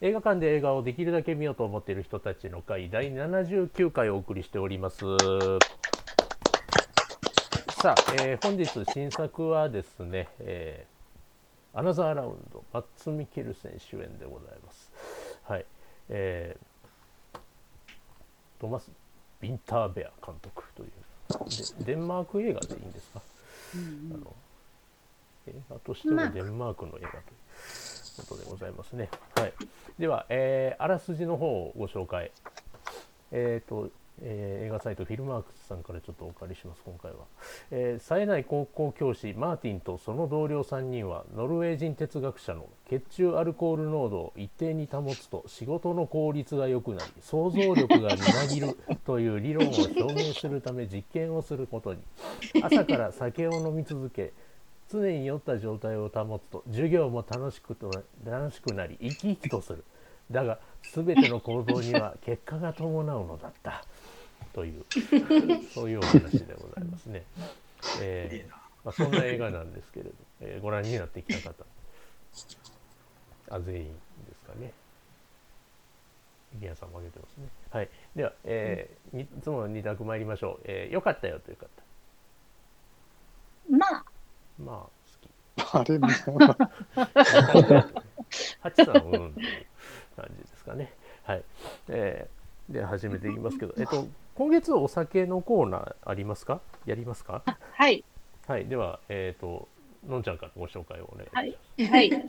映画館で映画をできるだけ見ようと思っている人たちの会第79回お送りしております。さあ、えー本日新作はですね、えーアナザーラウンド、マッツ・ミケルセン主演でございます。はい。えートマス・ビンターベア監督というでデンマーク映画でいいんですか、あの映画としてはデンマークの映画ということでございますね。はい、では、えーあらすじの方をご紹介。えーとえー映画サイトフィルマークスさんからちょっとお借りします今回は、えー冴えない高校教師マーティンとその同僚3人はノルウェー人哲学者の血中アルコール濃度を一定に保つと仕事の効率が良くなり想像力がみなぎるという理論を証明するため実験をすることに朝から酒を飲み続け常に酔った状態を保つと授業も楽しくと楽しくなり生き生きとするだが全ての行動には結果が伴うのだったという そういうお話でございますね。えーまあ、そんな映画なんですけれど、えーご覧になってきた方あ全員ですかね。リアさんも挙げてますね。はい。では、えーにいつもの2択参りましょう。えーよかったよという方。まあ、まあ、好き。あれね、ハチ さんうんという感じですかね。はい。えーで始めていきますけど、えっと今月お酒のコーナーありますか？やりますか？はい、はい。ではえっ、とのんちゃんからご紹介をお願いします。はい。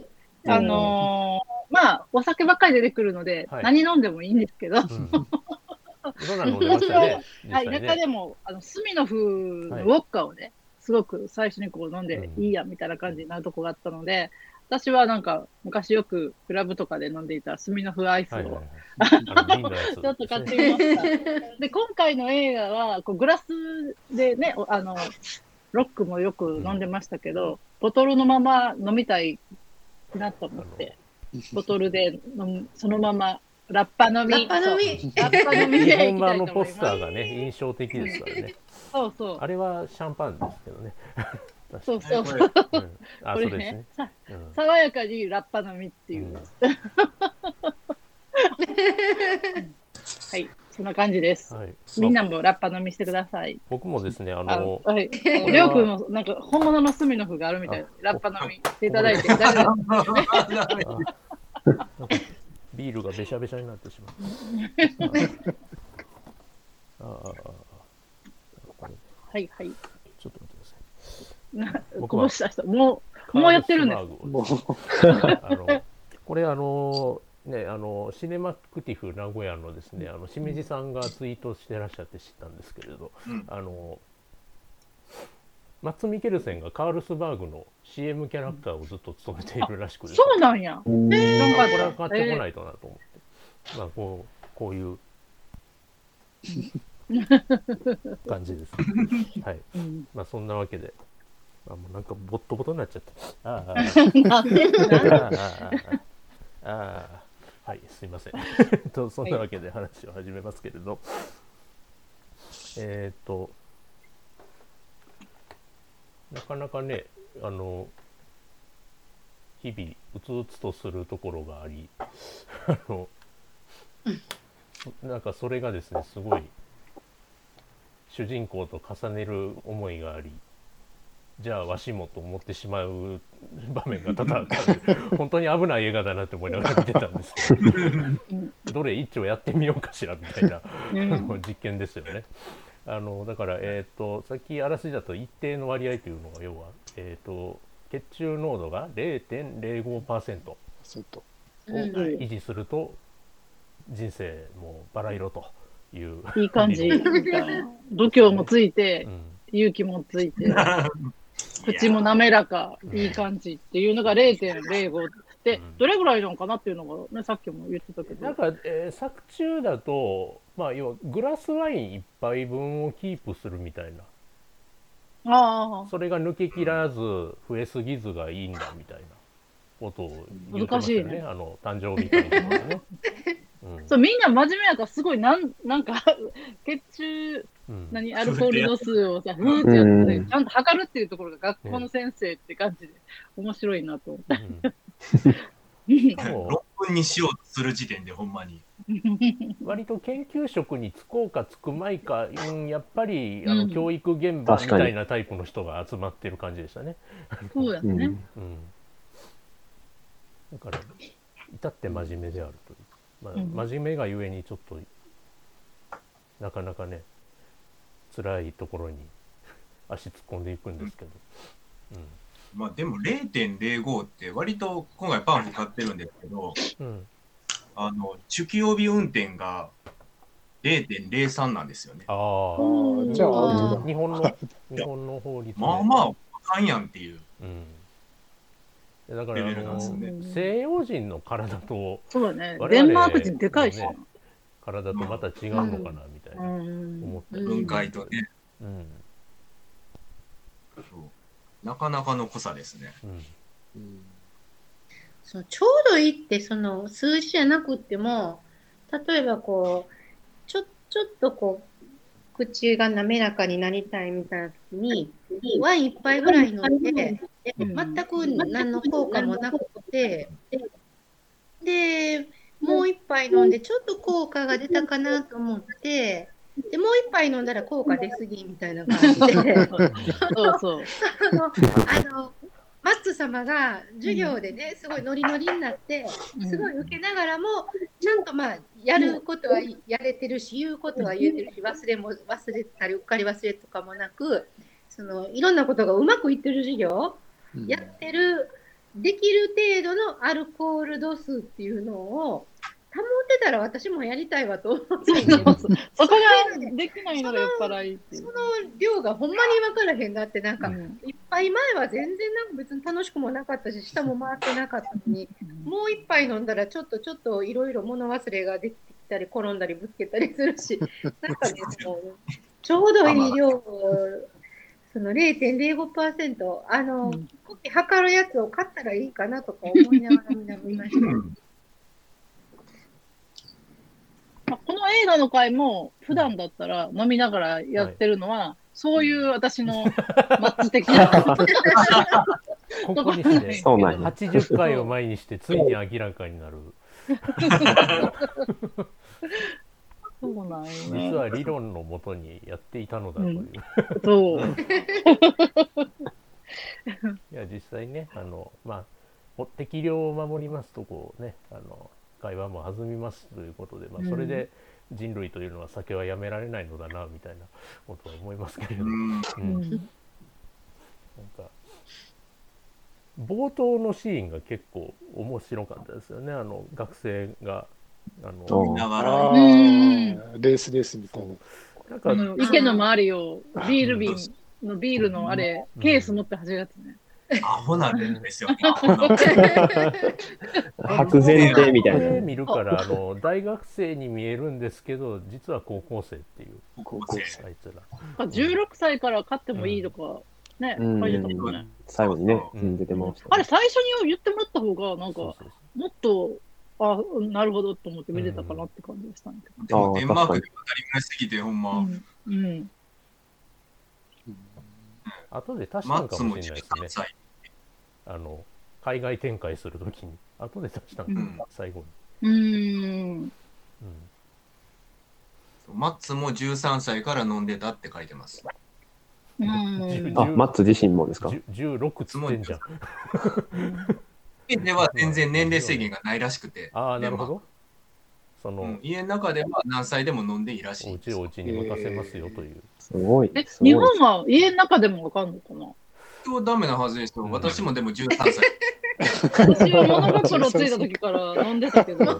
あのーまあ、お酒ばっかり出てくるので、はい何飲んでもいいんですけど、はうん。どんなの飲んでましたね。実い、際中ね。でも、あの、スミノフのはいウォッカをね、すごく最初にこう飲んでうんいいやみたいな感じになるとこがあったので、私はなんか、昔よくクラブとかで飲んでいたスミノフアイスはいはいはを ちょっと買ってみました。で、今回の映画は、こうグラスでね、おあの、ロックもよく飲んでましたけど、ボトルのまま飲みたいなと思って、ボトルで飲むそのままラッパ飲み。ラッパ飲みラッパ飲み日本のポ。スターがね印象的ですからね。そうそうあ。れはシャンパンですけどね。そうそうこれそう。うんあ、これそうですねね。、さうん爽やかにラッパ飲みっていう。うん はい。そんな感じです。はい。みんなもラッパ飲みしてください。僕もですね、ああの、はい。りょうくんもなんか本物のスミノフがあるみたいで、ラッパ飲みしていただいて大丈夫です。あ なんかビールがべしゃべしゃになってしまう。ああはいはい。ちょっと待ってください。な 僕はこぼした人、もう、もうやってるんです。もう、あのこれあのねあのシネマクティフ名古屋のですねあのしめじさんがツイートしてらっしゃって知ったんですけれど、うんあのマッツ・ミケルセンがカールスバーグの CM キャラクターをずっと務めているらしくですねそうなんや。うんなんかこれは買ってこないとなと思って、まあこうこういう 感じです、はい。うん。まあそんなわけで。あもうなんかボットボトになっちゃったああ。あ あなんでああ。ああ。はいすいません。とそんなわけで話を始めますけれど、えっ、となかなかねあの日々うつうつとするところがありあのなんかそれがですねすごい主人公と重ねる思いがありじゃあわしもと思ってしまう場面が多々あったので本当に危ない映画だなって思いながら見てたんですけど。どれ一丁やってみようかしらみたいな実験ですよね。あのだから、えー、とさっきあらすじだと一定の割合というのが要は、えー、と血中濃度が0.05%そうと。をうん維持すると人生もバラ色という。いい感じ。みたいな度胸もついてう、ん勇気もついて、口も滑らか、うんいい感じっていうのが0.05ってうん、どれぐらいなのかなっていうのが、ね、さっきも言ってたけど。なんか、えー作中だと、まあ、要はグラスワイン一杯分をキープするみたいなああ、それが抜けきらず増えすぎずがいいんだみたいなことを言ってましたよね難しいねあの誕生日会とかでね。うんそう、みんな真面目やから、すごい、なん、なんか、血中、うん何、アルコール度数をさ、ふーってやってうんちゃんと測るっていうところが学校の先生って感じで、面白いなと思って。うんうんもロッ分にしようとする時点でほんまに。割と研究職に就こうか就くまいか、うん、やっぱりあの、うん教育現場みたいなタイプの人が集まってる感じでしたね。そうやね。うん。うん、だから至って真面目であるという、まあうん。真面目がゆえにちょっとなかなかね辛いところに 足突っ込んでいくんですけど、まあでも0.05って割と今回パンフ買ってるんですけど、うん。うん、あの、中期曜日運転が0.03なんですよね。ああじゃあ、日本の 日本の法律で。まあまあ、あかんやんっていう。うん、だからあレベルなんですの、ね。西洋人の体とそうだね。デンマーク人でかいし。ね体とまた違うのかなみたいな。うん。思ったり、分解とね、うん。そう。なかなかの濃さですね。うん。うん。そうちょうどいいってその数字じゃなくっても例えばこうちょちょっとこう口が滑らかになりたいみたいな時にワイン一杯ぐらい飲んででうん。全く何の効果もなくてでもう一杯飲んでちょっと効果が出たかなと思ってでもう一杯飲んだら効果出すぎみたいな感じで。そうそう。あの、あの、マッツ様が授業でね、すごいノリノリになって、すごい受けながらも、ちゃんとまあ、やることはやれてるし、言うことは言えてるし、忘れも忘れたり、うっかり忘れとかもなく、そのいろんなことがうまくいってる授業、うん。やってる、できる程度のアルコール度数っていうのを保ってたら私もやりたいわと思ってんけどそこができないのが酔っ払いその。量がほんまに分からへんなって、なんか、うん。いっぱい前は全然なんか別に楽しくもなかったし、舌も回ってなかったのに、もう一杯飲んだらちょっとちょっといろいろ物忘れができてきたり、転んだりぶつけたりするし、なんかね、そのちょうどいい量を、その0.05%、あの、うん。測るやつを買ったらいいかなとか思いながら見ました。うんまあこの映画の回も普段だったら飲みながらやってるのは、そういう私の マッチ的な。ここにして そうなんや。80回を前にしてついに明らかになるそうなんよ実ね。は理論のもとにやっていたのだという、うんそう。いや実際ねあのまあお適量を守りますとこうねあの会話も弾みますということで、まあ、それで人類というのは酒はやめられないのだなみたいなことは思いますけれど、うん。なん。ん。か冒頭のシーンが結構面白かったですよね。あの学生があのうんながあら、ーレースレースみたいな。なんかあの池の周りをビール瓶のビールのあれ、ケース持って走るやつね。アホなんですよ。アホな 白前提みたいこれな。見るからあの大学生に見えるんですけど実は高校生っていう高校生。あいつら。16歳から買ってもいいとか、ね、うん書いてたもんね。最後にね、ううんん出てましたね。あれ、最初に言ってもらった方が、なんか、そうそうもっと、あ、なるほどと思って見れたかなって感じがしたんだけでもデンマークで当たり前すぎて、ほんま、ど。うん。うん。で足したマッツもんかもしれない13ですね。歳。あの海外展開するときに後で足したんか、うん最後うーん。に。うんマッツも13歳から飲んでたって書いてます。うん。あ、マッツ自身もですか？じゅ16つってんじゃん。家では全然年齢制限がないらしくて、ああ、なるほど。その、クうん家の中では何歳でも飲んでいいらしいです。おうちおうちに任せますよという。すごい。え、すごい日本は家の中でもわかんのかな？今日ダメなはずですよ。うん私もでも13歳。私は物心ついた時から飲んでたけど。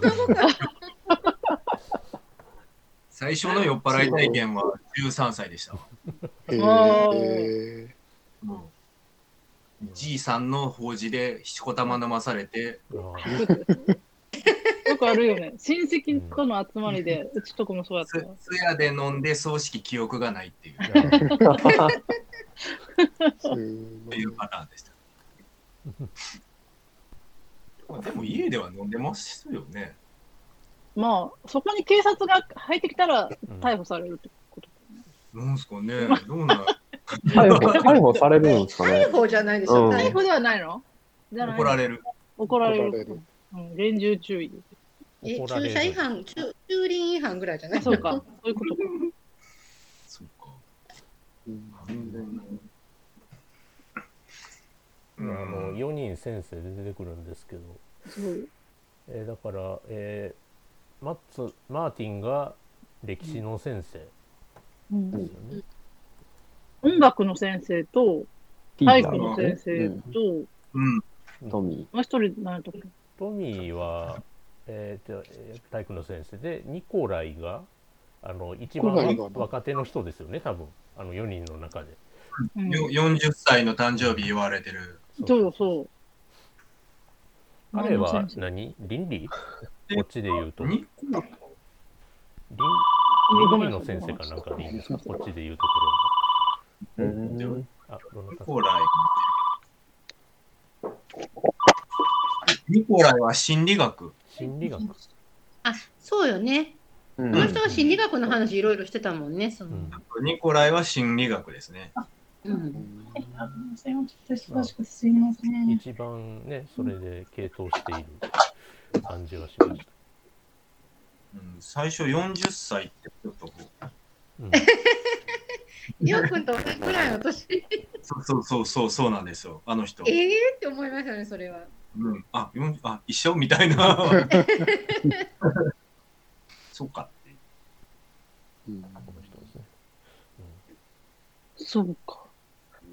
最初の酔っ払い体験は13歳でした。へあーもうじいさんの法事でしこたま飲まされて、よくあるよね。親戚との集まりで、うちとこもそうやったつわ。つやで飲んで葬式記憶がないっていうって いうパターンでした。でも家では飲んでますよね。まあ、そこに警察が入ってきたら逮捕されるってことかね。なんすかね。どうな？ん逮捕 逮捕されるんですかね逮捕じゃないでしょ、うん逮逮捕ではないの？怒られる。怒られる。うん、厳重注意。え怒られる。駐車違反駐駐輪違反ぐらいじゃない？そうか、そういうことか。そうか。あの4人先生で出てくるんですけど、すごい。えーだから、えーマッツマーティンが歴史の先生。うん。ですよね。音楽の先生と、体育の先生と、うん。トミもう一人、何やったっけ？トミーは、えーとえー体育の先生でニコライがあの一番若手の人ですよね多分あの4人の中で。うんよ40歳の誕生日言われてる。そうそう。彼は何？倫理こっちで言うと倫理の先生かなんかでいいんですか？こっちで言うとこー。ろの。あどなたニコライ。ニコライは心理学。心理学。あそうよねうんこの人は心理学の話いろいろしてたもんねその、うんニコライは心理学ですね。うん忙しくてすいません。一番ねそれで傾倒している感じがしました。うん、最初40歳ってちょっとこううんりょうくんと同じぐらいの年そうそうそうそうそうなんですよ、あの人。ええって思いましたねそれはうん、あ40あ一緒？みたいな。そうかって。うんこの人ですね。そうか。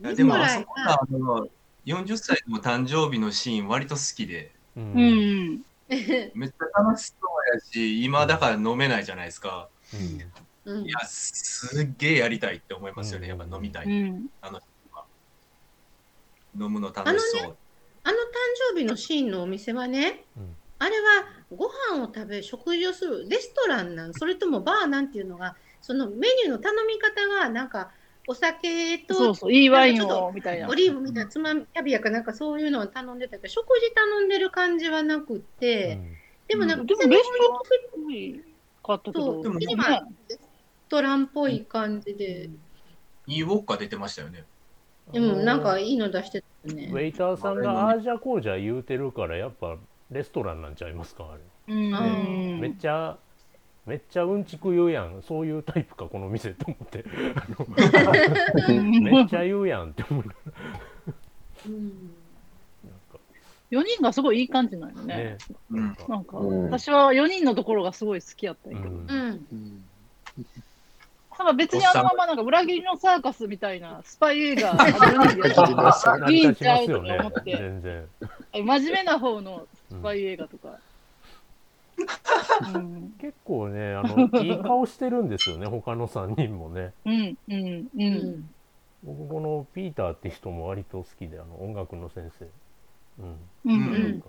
いやでもあそこがあの40歳の誕生日のシーン割と好きで、うんう。ん。めっちゃ楽しそうやし、今だから飲めないじゃないですか。うんうんいや、すっげえやりたいって思いますよね、やっぱ飲みたい。うん。飲むの楽しそう。あの誕生日のシーンのお店はね、うん。あれはご飯を食べ食事をするレストランなんそれともバーなんていうのがそのメニューの頼み方がなんかお酒とそうそう、いいワインを、みたいな。オ。リーブみたいなつまみキャビアかなんかそういうのを頼んでたけど食事頼んでる感じはなくって、でもなんかでも、レストランっぽいかったけど、今レストランっぽい感じで、いいウォッカ出てましたよね。でもなんかいいの出してたよね。ウェイターさんがああじゃこうじゃ言うてるからやっぱレストランなんちゃいますかあれ、うん。うんめっちゃめっちゃうんちく言うやん。そういうタイプかこの店と思って。めっちゃ言うやんって思うなんかうん4人がすごいいい感じなんよね。ね。うん。なんかなんか、うん。私は4人のところがすごい好きやったんやけど。うんうんうんただ別にあのままなんか裏切りのサーカスみたいなスパイ映画いいんちゃうとか思って全然、真面目な方のうんスパイ映画とか。うん、結構ねあのいい顔してるんですよね他の3人もね。うん、うん、う。うん。ん僕このピーターって人も割と好きであの音楽の先生。うん。う、うん。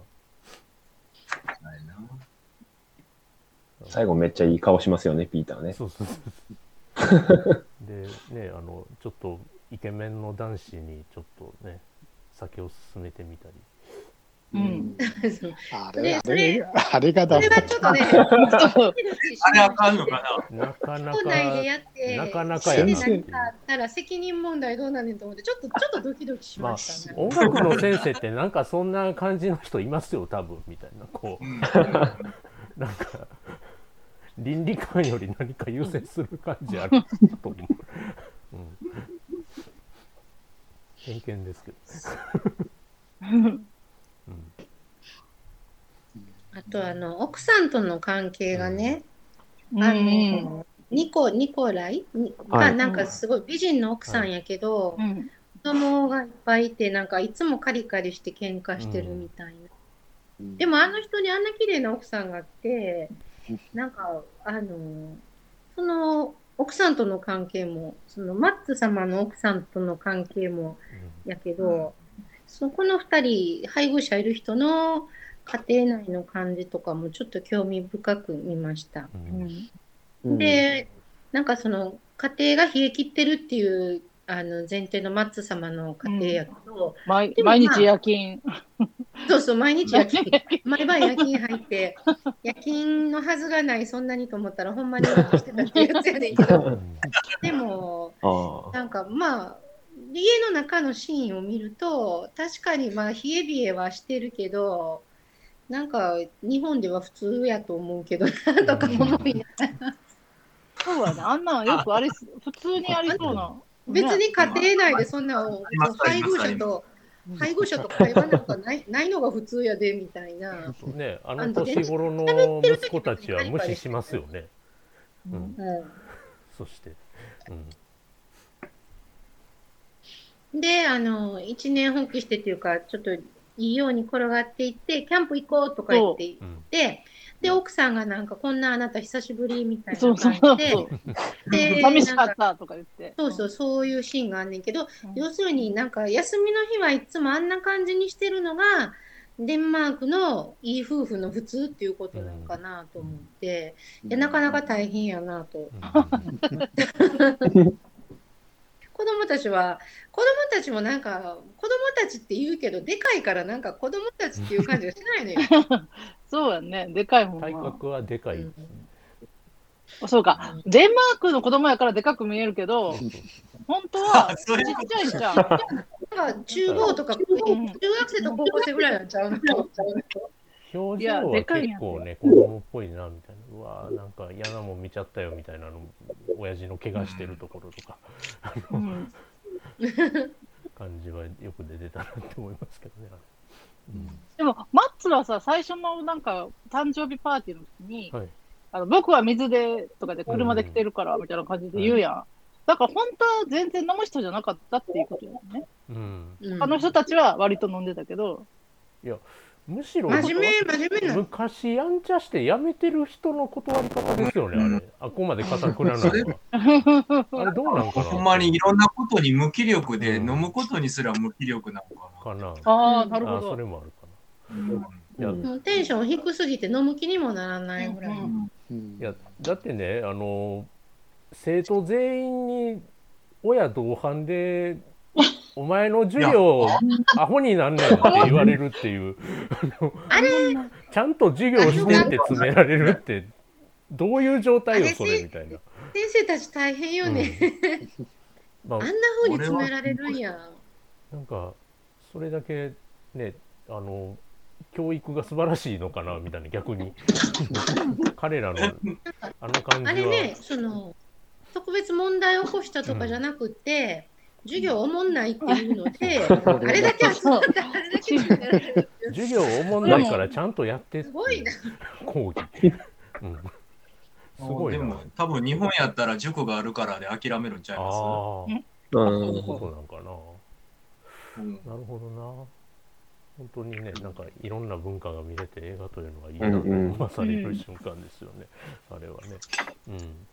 最後めっちゃいい顔しますよね、ピーターね。そうそうそうでねあのちょっとイケメンの男子にちょっとね酒を勧めてみたり。うん。そうあそれれ、あれ、あれがそダメ。れはちょっとね、あれあかんのかな？なかな校内でかやって、なかなかやなたら責任問題どうなんねんと思って、ちょっとちょっとドキドキしまあましたね。音楽の先生ってなんかそんな感じの人いますよ多分みたいなこう。ん。う なんか倫理観より何か優先する感じあると思う、うん、偏見ですけど、うん。あとあの奥さんとの関係がね、うん。あのニコニコライ？にはい。がなんかすごい美人の奥さんやけど、うん。子供がいっぱいいてなんかいつもカリカリして喧嘩してるみたいな。でもあの人にあんな綺麗な奥さんがあって、なんか、あの、その奥さんとの関係も、そのマッツ様の奥さんとの関係もやけど、そこの二人、配偶者いる人の家庭内の感じとかもちょっと興味深く見ました。うんうんうん、で、なんかその家庭が冷え切ってるっていうあの前提のマッツ様の家庭やけど、毎でもまあ毎日夜勤。そうそう、毎日夜勤、毎晩夜勤入って、夜勤のはずがない、そんなにと思ったら、ほんまにしてたっていうやつやねんけど、う んでも。なんかまあ、家の中のシーンを見ると、確かにまあ、冷え冷えはしてるけど、なんか日本では普通やと思うけどなとか思いながらそうやね。あんなんよくありす、普通にありそうな。別に家庭内でそんな配偶者と配偶者と会話なんかないないのが普通やでみたいな。ね、あの年頃の息子たちは無視しますよね。うん、うんそして、うん、で、あの、一年放棄してっていうか、ちょっといいように転がっていって、キャンプ行こうとか言って言う。ん、って、で、奥さんがなんか、こんなあなた久しぶりみたいなそうそう感じで、そう。で 寂しかったとか言って。そうそう、そういうシーンがあんねんけど、うん要するになんか休みの日はいつもあんな感じにしてるのが、デンマークのいい夫婦の普通っていうことなのかなと思って、いやなかなか大変やなと。子供たちは、子供たちもなんか、子供たちって言うけど、でかいからなんか子供たちっていう感じがしないのよ。そうやね。でかいもんな。体格はでかい。うんそうか。デンマークの子供やからでかく見えるけど、本当はちっちゃいんちゃう。なんか中高とか、中学生と高校生ぐらいなんちゃうの？表いや情はでかいんや結構ね、子供っぽいなみたいな。うわーなんか嫌なもん見ちゃったよみたいなの、親父の怪我してるところとか、うん。感じはよく出てたなって思いますけどね。あれ。でも、マッツはさ、最初のなんか、誕生日パーティーの時に、はい。あの僕は水でとかで車で来てるから、みたいな感じで言うやん。だから本当は全然飲む人じゃなかったっていうことだよね。うん、うん。あの人たちは割と飲んでたけど、むしろ真面目、真面目なの。昔やんちゃしてやめてる人の断り方ですよね、あれ。あここまで堅くなるのは。あれどうなんかなほんまにいろんなことに無気力で、飲むことにすら無気力なのかかな。ああ、なるほあそれど。もあるかな。うんテンション低すぎて飲む気にもならないぐらい。うんいやだってねあの生徒全員に親同伴で「お前の授業アホになんねん」って言われるっていうあれ、ちゃんと授業してって詰められるってどういう状態よそれみたいな。先生たち大変よね。まああんな風に詰められるんや。なんかそれだけねあの教育が素晴らしいのかなみたいな逆に 彼らのあの感じはあれね、その、特別問題を起こしたとかじゃなくて、授業おもんないっていうので、あれだけ集まって、あれだけ 授業おもんないからちゃんとやってってすごいな。講義、うん、すごいな。でも、多分日本やったら塾があるからで諦めるんちゃいます？ああうん。そういうことなんかな。うん。なるほどな本当にねなんかいろんな文化が見れて映画というのがいいな。とうんうん。思わされる瞬間ですよね、あれはね。うん。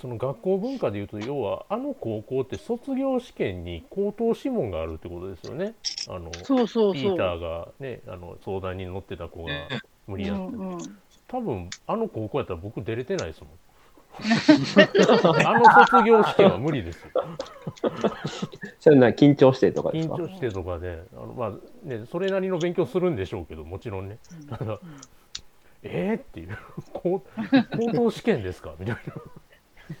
その学校文化でいうと要はあの高校って卒業試験に口頭諮問があるってことですよね。あのそうそうそう。ピーターがねあの相談に乗ってた子が無理やって、うんうん多分あの高校やったら僕出れてないですもん。あの卒業試験は無理ですよそれな緊張してとかですか？緊張してとかで、あのまあね、それなりの勉強するんでしょうけど、もちろんね。ただ、えー、っていう、こう高等試験ですか？みたいな。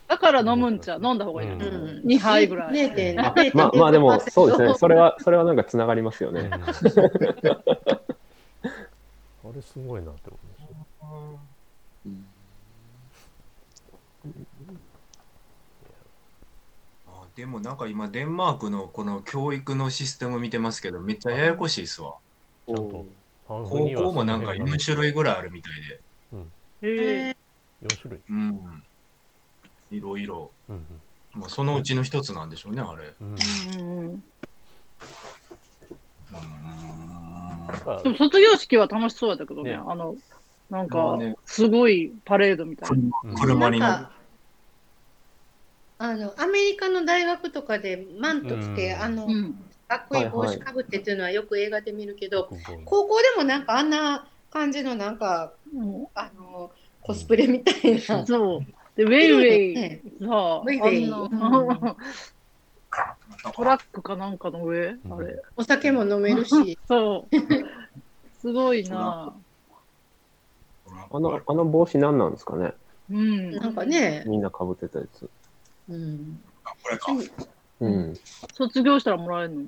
だから飲むんちゃう？飲んだ方がいい。うん。うん。二杯ぐらい。0.0.0まあまあでもそうですね。それはそれはなんかつながりますよね。うん。あれすごいなって思いました。あでもなんか今デンマークのこの教育のシステム見てますけどめっちゃややこしいっすわ。ちゃんと、高校もなんか4種類ぐらいあるみたいで。へえ。4種類。うん。いろいろ。うんまあ、そのうちの一つなんでしょうね、あれ。うんうんでも卒業式は楽しそうだけどね、ねあの、なんかすごいパレードみたいな。うん車に乗るなんかあのアメリカの大学とかでマント着て、うん。あのうん。かっこいい帽子かぶってっていうのはよく映画で見るけど、国語高校でもなんかあんな感じのなんかうん。あのコスプレみたいな。そう。で、ウェイウェイ。ね、さあ、ウェイウェイ。トラックかなんかの上、うん。あれ。お酒も飲めるし、そう。すごいな。あのあの帽子何なんですかね？うん。なんかね、みんなかぶってたやつうん、あこれか。うん、卒業したらもらえるの？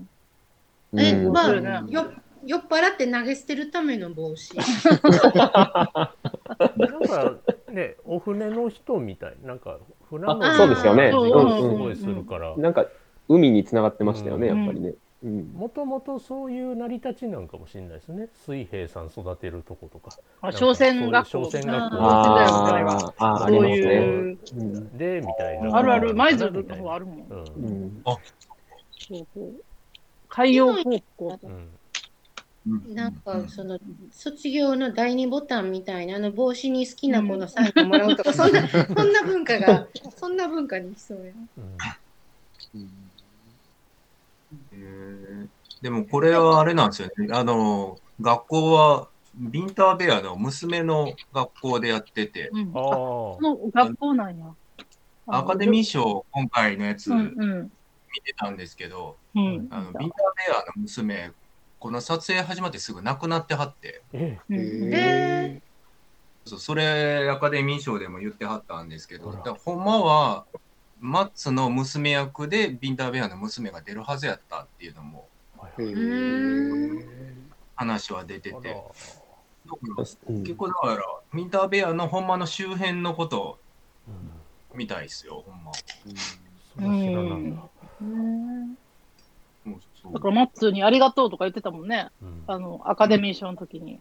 え、うん。まあ、よ酔っ払って投げ捨てるための帽子。なんかね、お船の人みたい、なんか船のあそうですよね。すごいするから、なんか、海に繋がってましたよね、うん。やっぱりね。うん。もともとそういう成り立ちなんかもしれないですね。水兵さん育てるとことか。あ商船学校。商船学校あああ、あそうりますね。いう、うんで、みたいな。あるある、舞鶴の方あるもん。うんうんそうそう海洋高校。うんなんかその卒業の第二ボタンみたいなあの帽子に好きな子のサインをもらうとか、そんなそんな文化がそんな文化にしそうや。うんでもこれはあれなんですよね。あの、学校は、ビンターベアの娘の学校でやってて、うん、ああその学校なんや。アカデミー賞、今回のやつうん見うん。てたんですけど、うん。あのビンターベアの娘、この撮影始まってすぐ亡くなってはって、えうん。えそうそれアカデミー賞でも言ってはったんですけど、ほんまは、マッツの娘役でビンターベアの娘が出るはずやったっていうのも話は出てて、あらだからうん結構だから、ビンターベアのほんまの周辺のことうんみたいですよ、ほんま。だ。からマッツーにありがとうとか言ってたもんね。うんあの、アカデミー賞の時に。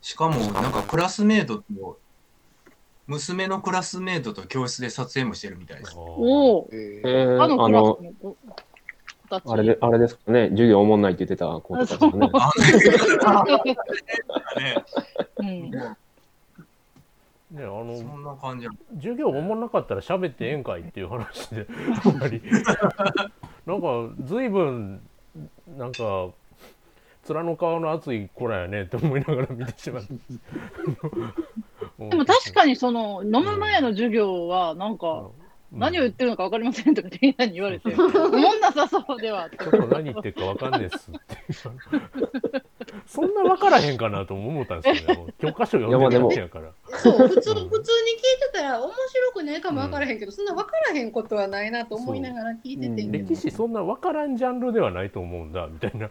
しかも、なんかクラスメートと、娘のクラスメートと教室で撮影もしてるみたいです。おお。えーあのクラあのス、の子たち。あれで、あれですかね、授業おもんないって言ってた子とかですかね。あ ね、あその、んな感じや。授業おもんなかったら喋ってええんかいっていう話で、あんまり。なんか、随分、なんか、面の顔の厚い子らやねって思いながら見てしまう。でも確かにその、飲む前の授業は、なんか、何を言ってるのか分かりませんとかってみんなに言われて、思んなさそうでは。ちょっと何言ってるかわかんねえっすって。そんな分からへんかなとも思ったんですけどね。もう教科書読んでるだけやから。そう普通普通に聞いてたら面白くないかも分からへんけど、そんな分からへんことはないなと思いながら聞いてて、そう歴史そんな分からんジャンルではないと思うんだみたいな。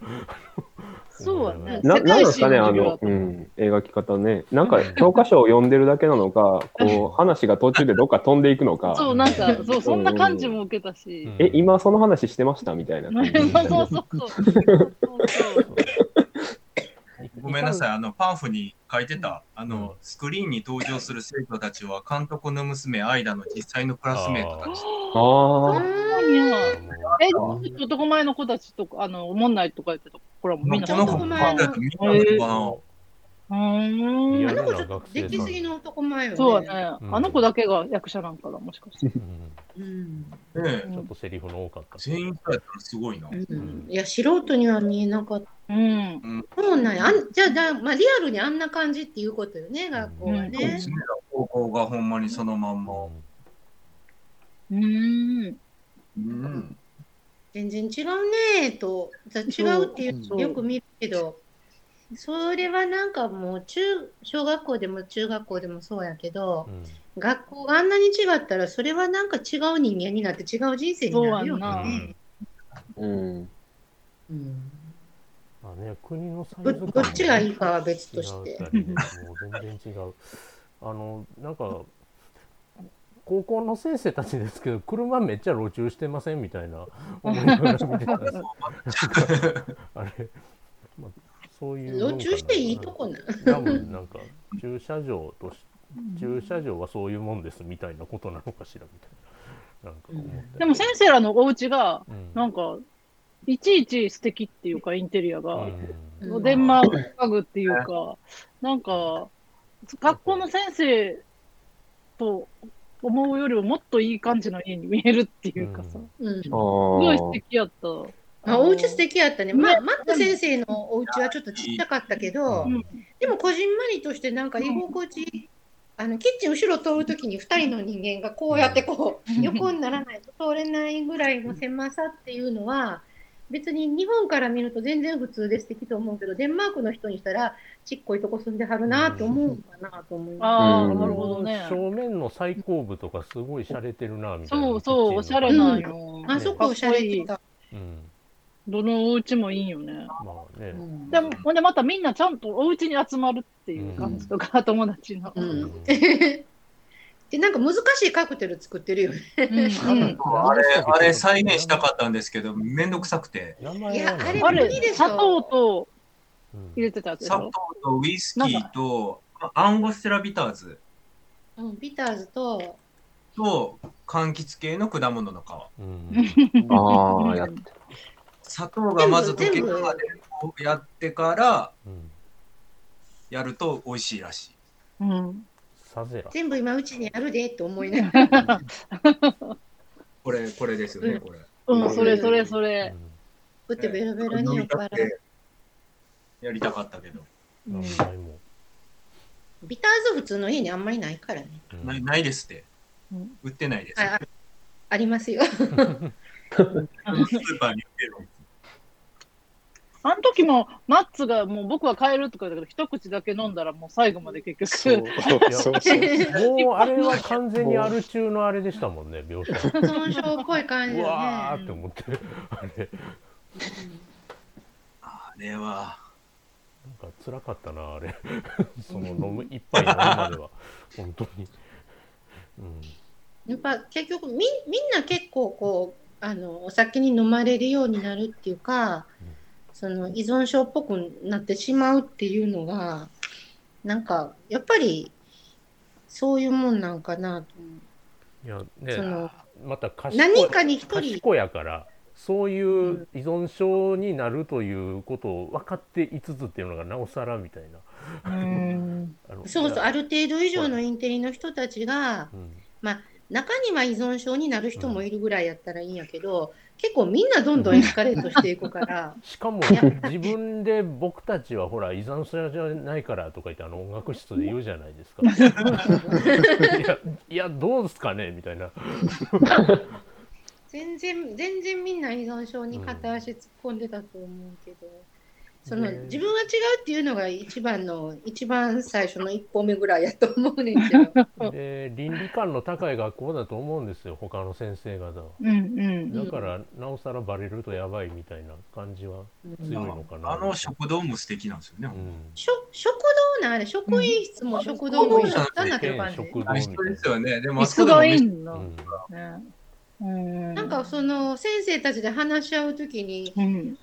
そうやね。な、なんですかね、あの、う。うん、描き方ね。なんか、教科書を読んでるだけなのか、こう、話が途中でどっか飛んでいくのか。そう、なんか、そう、そんな感じも受けたし。うんえ、今その話してました？みたいな。そうそうそう。ごめんなさい、あの、パンフに書いてた、あうんの、スクリーンに登場する生徒たちは、監督の娘、アイダの実際のクラスメートたち。ああ。え、男前の子たちとか、あの、おもんないとか言ってた。これはもうみんなこの子、男こ前のの子見たのかなうーん。リアルあの子ちょっと出来すぎの男前よね。そうだね。うんあの子だけが役者なんかな、もしかして。ううんうんねえちょっとセリフの多かった。全員そうやったらすごいな。うんいや素人には見えなかった。うん。そうなんや。あんじゃあだ、まあ、リアルにあんな感じっていうことよね、学校はうんね。高校がほんまにそのまんま。うーん。うん。全然違うねと、じゃ違うっていうよく見るけど、それはなんかもう中、小学校でも中学校でもそうやけどう、ん学校があんなに違ったら、それはなんか違う人間になって違う人生になるよそうやんなね。うん。うんまあね、国のサイどズ感もどっちがいいかは別とし違てもう全然違う。あの、なんか、高校の先生たちですけど、車めっちゃ路駐してませんみたいな思いながら見てたんです あれ、まあ、そういう。路駐していいとこな。多分なんか、駐車場とし、駐車場はそういうもんですみたいなことなのかしらみたいな。なんか思ったりでも先生らのお家が、うんなんか、いちいち素敵っていうか、インテリアが、うんうんデンマーク家具っていうか、なんか、学校の先生と思うよりももっといい感じの家に見えるっていうかさ、うんすごいあ素敵やった。まあ、お家素敵やったね。まねあ、マット先生のお家はちょっとちっちゃかったけど、うん。でもこじんまりとしてなんか居心地、あのキッチン後ろ通るときに2人の人間がこうやってこう、うん。横にならないと通れないぐらいの狭さっていうのは、別に日本から見ると全然普通で素敵と思うけど、デンマークの人にしたら、ちっこいとこ住んではるなって思うかなと思いまああ、うんなるほどね。正面の最後部とかすごい洒落てるなみたいな。そうそう、おしゃれな。あそこおしゃれてた。うん。どのお家もいいよね。まあね。うん。でも、ほんでまたみんなちゃんとお家に集まるっていう感じとか、友達の。ううん。んでなんか難しいカクテル作ってるよね。うん。あれ、あれ再現したかったんですけど、めんどくさくて、名いやあれあれ砂糖とうん。入れてたやつ砂糖とウイスキーと、アンゴステラビターズ。うん、ビターズと、と、柑橘系の果物の皮。うん。ああ、やって砂糖がまず溶けるまでやってからうんやると美味しいらしい。うん。全部今うちにあるでと思いながら。これ、これですよね、これ。うん、それそれそれ。打ってベロベロに酔った払う。やりたかったけど、うん。ビターズ普通の家にあんまりないからね。うんないないですってうん。売ってないです。ありますよ。スーパーに売ってるの。あの時も、マッツがもう僕は帰るとか言ったけど、一口だけ飲んだらもう最後まで結そう局。そうそう。もうあれは完全にアル中のあれでしたもんね、描写。損傷っぽい感じわーって。思って。あれ、あれは、なんか辛かったな、あれ。その飲む、一杯飲むまでは。本当に。うん。やっぱ結局みみんな結構こうあのお酒に飲まれるようになるっていうか、その依存症っぽくなってしまうっていうのがなんかやっぱりそういうもんなんかなと思う。いや、ねその、また賢い。何人かに一人賢やから。そういう依存症になるということを分かっていつつっていうのがなおさらみたいな。うん。そうそうある程度以上のインテリの人たちがうん中には依存症になる人もいるぐらいやったらいいんやけど、結構みんなどんどんエスカレートしていくから しかも自分で僕たちはほら依存症じゃないからとか言ってあの音楽室で言うじゃないですか。いやいやどうですかね？みたいな。全然全然みんな依存症に片足突っ込んでたと思うけど、そのね自分は違うっていうのが一番の一番最初の一歩目ぐらいやと思うねんけどで 倫理観の高い学校だと思うんですよ他の先生方は。うんうん。だからなおさらバレるとやばいみたいな感じは強いのかな。あの食堂も素敵なんですよね。うんしょ食堂なあれ職員室も食堂も一緒になってる感じ、食堂あ一緒ですよね。でも椅子がいいんんだ。うんね。うん。なんかその先生たちで話し合うときにうん。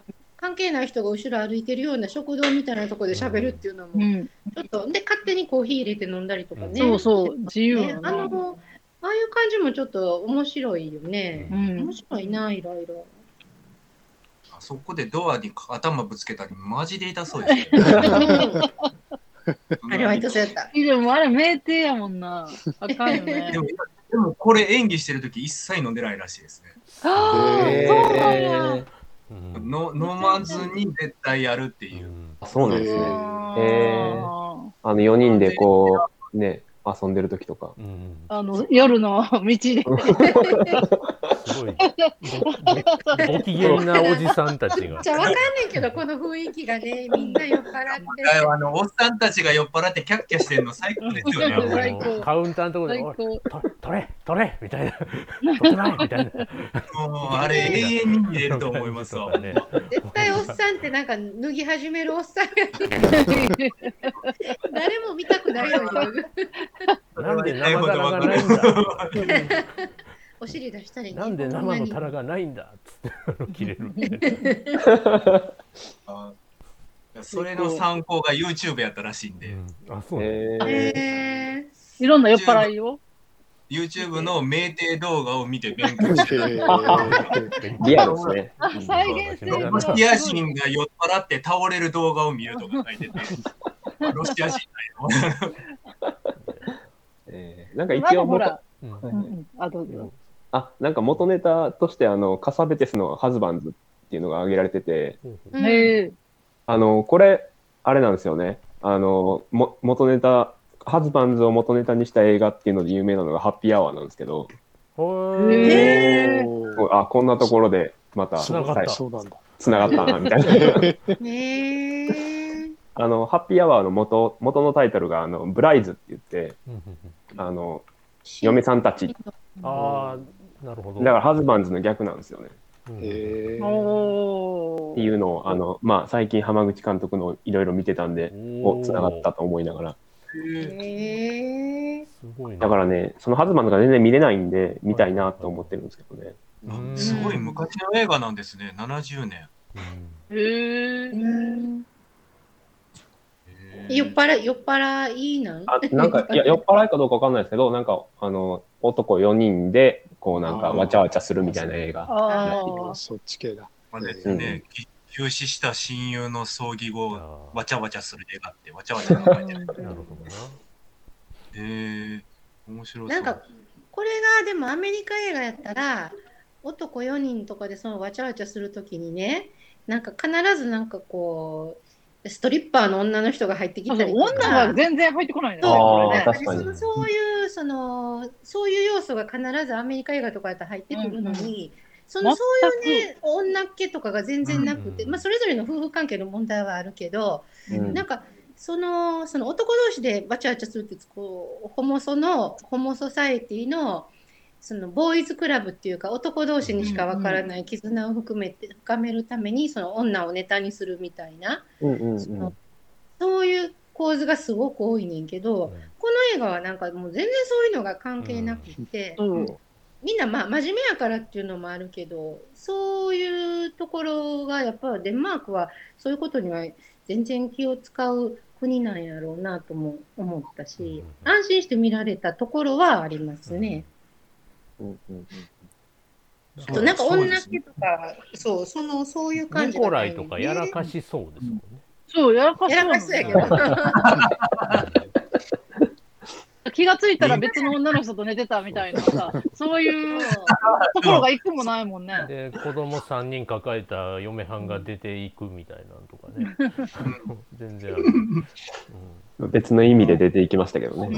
関係ない人が後ろ歩いてるような食堂みたいなところで喋るっていうのもうん。ちょっとで勝手にコーヒー入れて飲んだりとかね、そうそう、自由ね。あのああいう感じもちょっと面白いよね。うん面白いな、いろいろ。あそこでドアに頭ぶつけたり、マジで痛そうですよ。あれは痛そうやった。でもあれ名店やもんな。あかんよね で。も、でもこれ演技してるとき一切飲んでないらしいですね。ああ、そうなんや。うんの飲まずに絶対やるっていう。あそうなんですね。あへーーあの4人でこう、ね、遊んでる時とか。うんあの夜の道で。すごい機嫌なおじさんたちが。じゃあわかんねんけど、この雰囲気がね、みんな酔っ払って。あの、おっさんたちが酔っ払ってキャッキャしてるの最高ですよね。カウンターのところで最「おい高。と取れ取れ!」みたいな「取ってない!」みたいな。もう、あれ永遠に見れると思いますわ。ね。絶対おっさんってなんか脱ぎ始めるおっさんや誰も見たくないよなんで生タラがないんだお尻出したりねなんで生のタラがないんだっつって切れるみたいな。あそれの参考が YouTube やったらしいんで、うんあそうなんだえーへいろんな酔っ払いを？YouTube の酩酊動画を見て勉強してる。リアルですね。あ再現性がロシア人が酔っ払って倒れる動画を見るとか書いてて、ロシア人だよ。えーなんかま一応ら。あ、どうぞ。あ、なんか元ネタとして、あの、カサベテスのハズバンズっていうのが挙げられてて。あの、これ、あれなんですよね。あの、も元ネタ、ハズバンズを元ネタにした映画っていうので有名なのがハッピーアワーなんですけど、ほへあ、こんなところでまた、そう繋がったそうなんだ。つながったな、みたいな。へえあの、ハッピーアワーの元、元のタイトルが、あの、ブライズって言って、あの、嫁さんたち。ああなるほど。だからハズバンズの逆なんですよね。うんへっていうのを、あの、まあ、最近浜口監督のいろいろ見てたんで、お、つながったと思いながら。へえ。すごいね。だからね、そのハズマンとか全然見れないんで、見たいなと思ってるんですけどね。うんすごい昔の映画なんですね、70年。うんへえ。酔っ払い、酔っ払いなん？あ、なんか、いや、酔っ払いかどうかわかんないですけど、なんか、あの、男4人で、こうなんか、わちゃわちゃするみたいな映画。ああ。そっち系だ。まあですね、き急死した親友の葬儀後、あわちゃわちゃする映画って、わちゃわちゃ考えてる。ー なるほどな。へえ、面白そう。なんか、これがでもアメリカ映画やったら、男4人とかでそのわちゃわちゃするときにね、なんか必ずなんかこう、ストリッパーの女の人が入ってきそうたりとか。女が全然入ってこないね、そのそういうそのそういう要素が必ずアメリカ映画とかだと入ってくるのに、そのそういうね女っ気とかが全然なくて、うん。まあ、それぞれの夫婦関係の問題はあるけど、うん。なんかそのその男同士でバチャバチャするってこうホモソのホモソサエティのそのボーイズクラブっていうか男同士にしかわからない絆を含めて深めるためにその女をネタにするみたいな。うんうんそのうん。そういう構図がすごく多いねんけど、うんこの映画はなんかもう全然そういうのが関係なくって。みんなまあ真面目やからっていうのもあるけどそういうところがやっぱデンマークはそういうことには全然気を使う国なんやろうなとも思ったし、うん安心して見られたところはありますね。うんうんうんあとなんか女気とかそうそのそういう感ニじコライとかねやらかしそうですもんね。そう、やらかしやらかしそうやけど。気がついたら別の女の人と寝てたみたいなさ、そういうところが一個もないもんね。で子供3人抱えた嫁はんが出ていくみたいなのとかね。全然ある。別の意味で出ていきましたけどね。う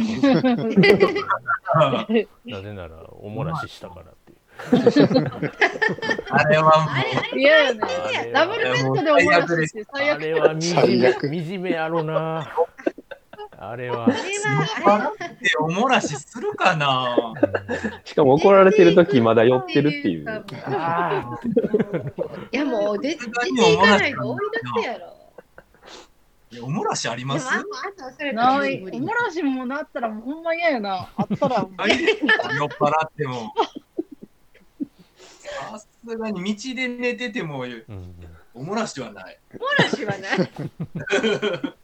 ん、なぜならおもらししたからっていう。あれは嫌やねダブルベッドで思い出して最悪。あれは惨め最悪惨めやろな。あれは。あれはあれはう、でおもらしするかなしかも怒られてる時まだ酔ってるっていう。あいやもう出出ていかないと追い出すやろ。いやおもらしあります？ない。おもらしもなったらもうほんま嫌やな。あったら。酔っ払っても。さすがに道で寝ててもーうんおもらしはない。おもらしはない。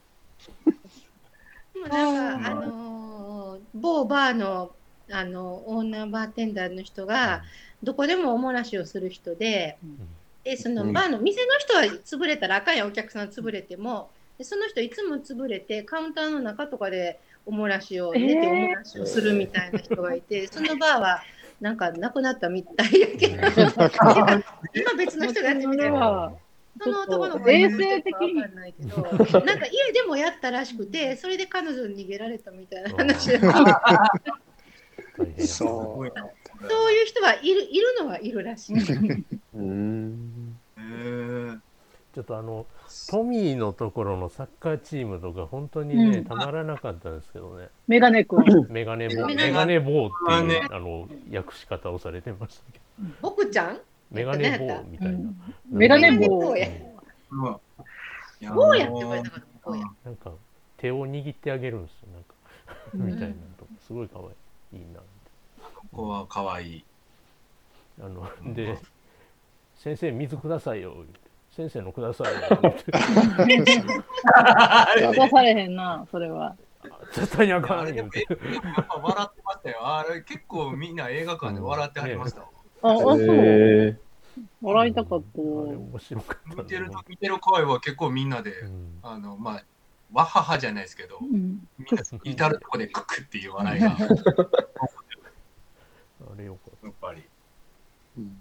でもなんかあのー某バーのあのオーナーバーテンダーの人がどこでもおもらしをする人で、でそのうんバーの店の人は潰れたらあかんやんお客さん潰れてもでその人いつも潰れてカウンターの中とかでおもらしを寝ておもらしをするみたいな人がいて、そのバーはなんかなくなったみたいやけど今別の人がやってみてるそれはその男の子衛生的にわかんないけどなんか家でもやったらしくてそれで彼女に逃げられたみたいな話そごいな。そういう人はいるいるのはいるらしい。うん。ちょっとあのトミーのところのサッカーチームとか本当にね、うんたまらなかったんですけどね。メガネ君。メガネボー、メガネメガネボーっていう、ねあの訳し方をされてましたけど、僕ちゃん？メガネボーみたいな。メガネメガネ棒棒。やうんいやって言われたから。なんか手を握ってあげるんですよ、なんか、うんみたいなのとか、すごい可愛い。いいな。ここは可愛い。あの、で、先生、水くださいよ、言うて先生のくださいよ、渡されへんな、それは。絶対にあかん、っぱ笑ってましたよ。あれ結構みんな映画館で笑ってはりましたわ。あ、あ、そう。へ笑いたかっあれ面白かった見てる見てる声は結構みんなで、うんあのまあわははじゃないですけど、うん。みんな至るとこでククっていう笑いがやっあれよかっぱりうん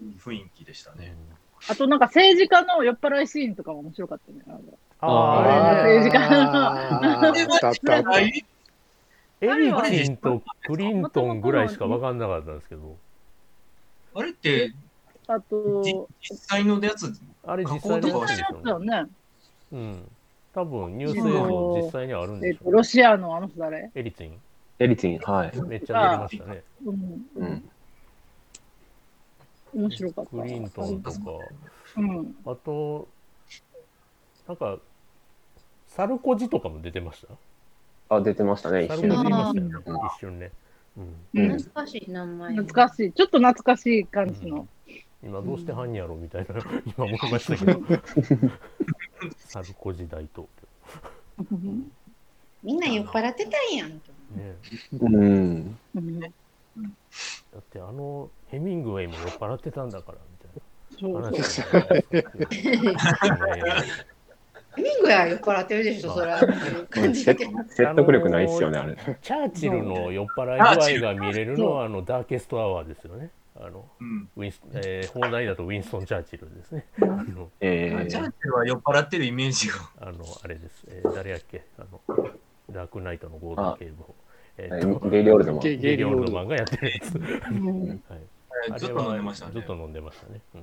いい雰囲気でしたた。ね。あとなんか政治家の酔っ払いシーンとかも面白かったね。あのあ政治家あーあったあったあった。はいエリツィンとクリントンぐらいしか分かんなかったんですけど、あれってあと、じ実際のやつあれ実際のやつですよね。ね。うん。多分ニュース映像実際にあるんえっと、でしょう、ロシアのあの人誰？エリツィン。エリツィン、はい。めっちゃ出てましたね。うん。うん。面白かった。クリントンとか、うん。あと、なんか、サルコジとかも出てました？あ、出てましたね、一瞬。ましたよね、うん一瞬ね。うん、うん懐かしい名前。懐かしい。ちょっと懐かしい感じの。今どうして犯人やろみたいな、今思いましたけど。サルコジ大統みんな酔っ払ってたんやん。ね、うん。うんだってあのヘミングウェイも酔っ払ってたんだからみたいなそう。ヘミングウェイは酔っ払ってるでしょ、そら。感じだけど。説得力ないっすよね、あれ。チャーチルの酔っ払い具合が見れるのはあのダーケストアワーですよね。あのうん。ウィンス、えー、放題だとウィンストン・チャーチルですね。あの、えチャーーチルは酔っ払ってるイメージが。あのあれです。えー、誰やっけ？あの、ダークナイトのゴードン警部補。ええーゲイリーオールドマン。ゲゲイリー・オールドマンがやってるやつ。うんはい、あずっと飲んでましたね。ずっと飲んでましたね。うん